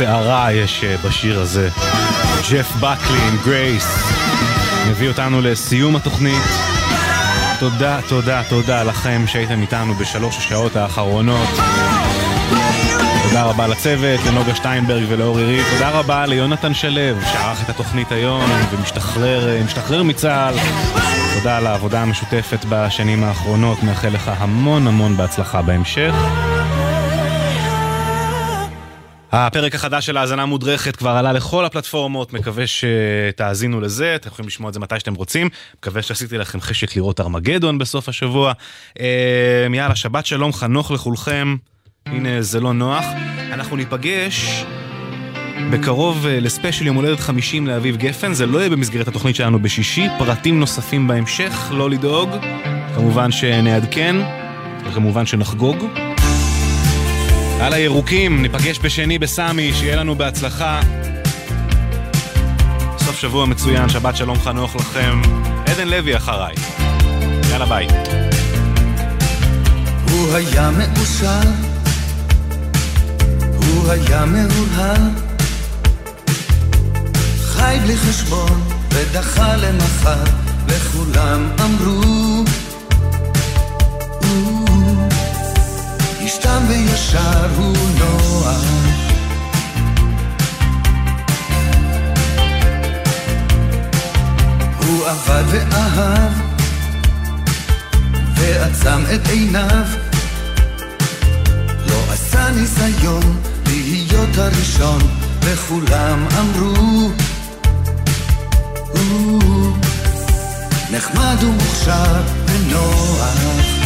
סערה יש אה, בשיר הזה. ג'ף בקלי עם גרייס מביא אותנו לסיום התוכנית. תודה, תודה, תודה לכם שהייתם איתנו בשלוש השעות האחרונות. תודה רבה לצוות, לנוגה שטיינברג ולאורי ריב. תודה רבה ליונתן שלו, שערך את התוכנית היום ומשתחרר משתחרר מצה"ל. תודה על העבודה המשותפת בשנים האחרונות, מאחל לך המון המון בהצלחה בהמשך. הפרק החדש של האזנה מודרכת כבר עלה לכל הפלטפורמות, מקווה שתאזינו לזה, אתם יכולים לשמוע את זה מתי שאתם רוצים, מקווה שעשיתי לכם חשק לראות ארמגדון בסוף השבוע. אה, יאללה, שבת שלום, חנוך לכולכם, הנה זה לא נוח. אנחנו ניפגש בקרוב אה, לספיישל יום הולדת 50 לאביב גפן, זה לא יהיה במסגרת התוכנית שלנו בשישי, פרטים נוספים בהמשך, לא לדאוג, כמובן שנעדכן, וכמובן שנחגוג. על הירוקים, ניפגש בשני בסמי, שיהיה לנו בהצלחה. סוף שבוע מצוין, שבת שלום חנוך לכם. עדן לוי אחריי. יאללה ביי. הוא היה מאושר, הוא היה מהורהר, חי בלי חשבון ודחה למחר, וכולם אמרו, "הוא תם וישר הוא נוער. הוא עבד ואהב, ועצם את עיניו, לא עשה ניסיון להיות הראשון, וכולם אמרו, הוא נחמד ומוכשר ונוח.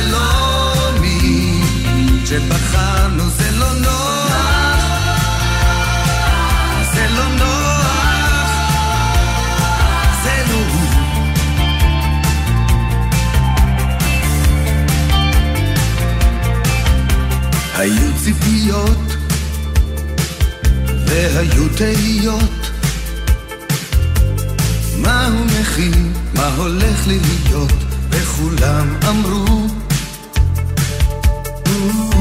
לא לא שבחרנו, זה ציפיות והיו תהיות. מה הוא מכין, מה הולך לי להיות? וכולם אמרו "הוא-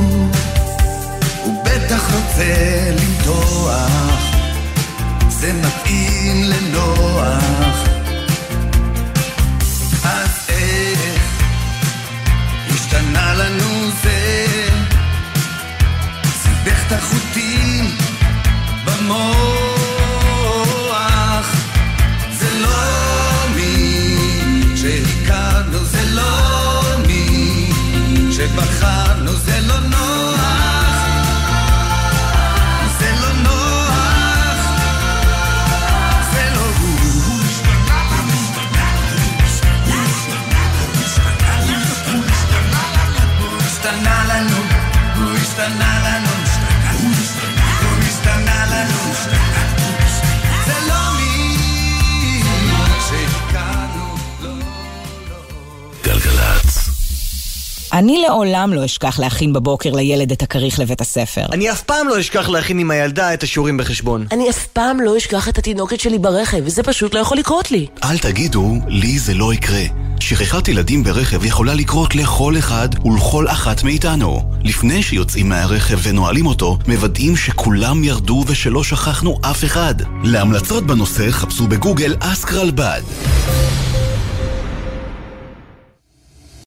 בטח רוצה למתוח זה מתאים לנוח. אז איך השתנה לנו זה זה לא זה לא מי שבחרנו זה לא נוח אני לעולם לא אשכח להכין בבוקר לילד את הכריך לבית הספר. אני אף פעם לא אשכח להכין עם הילדה את השיעורים בחשבון. אני אף פעם לא אשכח את התינוקת שלי ברכב, וזה פשוט לא יכול לקרות לי. אל תגידו, לי זה לא יקרה. שכחת ילדים ברכב יכולה לקרות לכל אחד ולכל אחת מאיתנו. לפני שיוצאים מהרכב ונועלים אותו, מוודאים שכולם ירדו ושלא שכחנו אף אחד. להמלצות בנושא חפשו בגוגל אסק רלב"ד.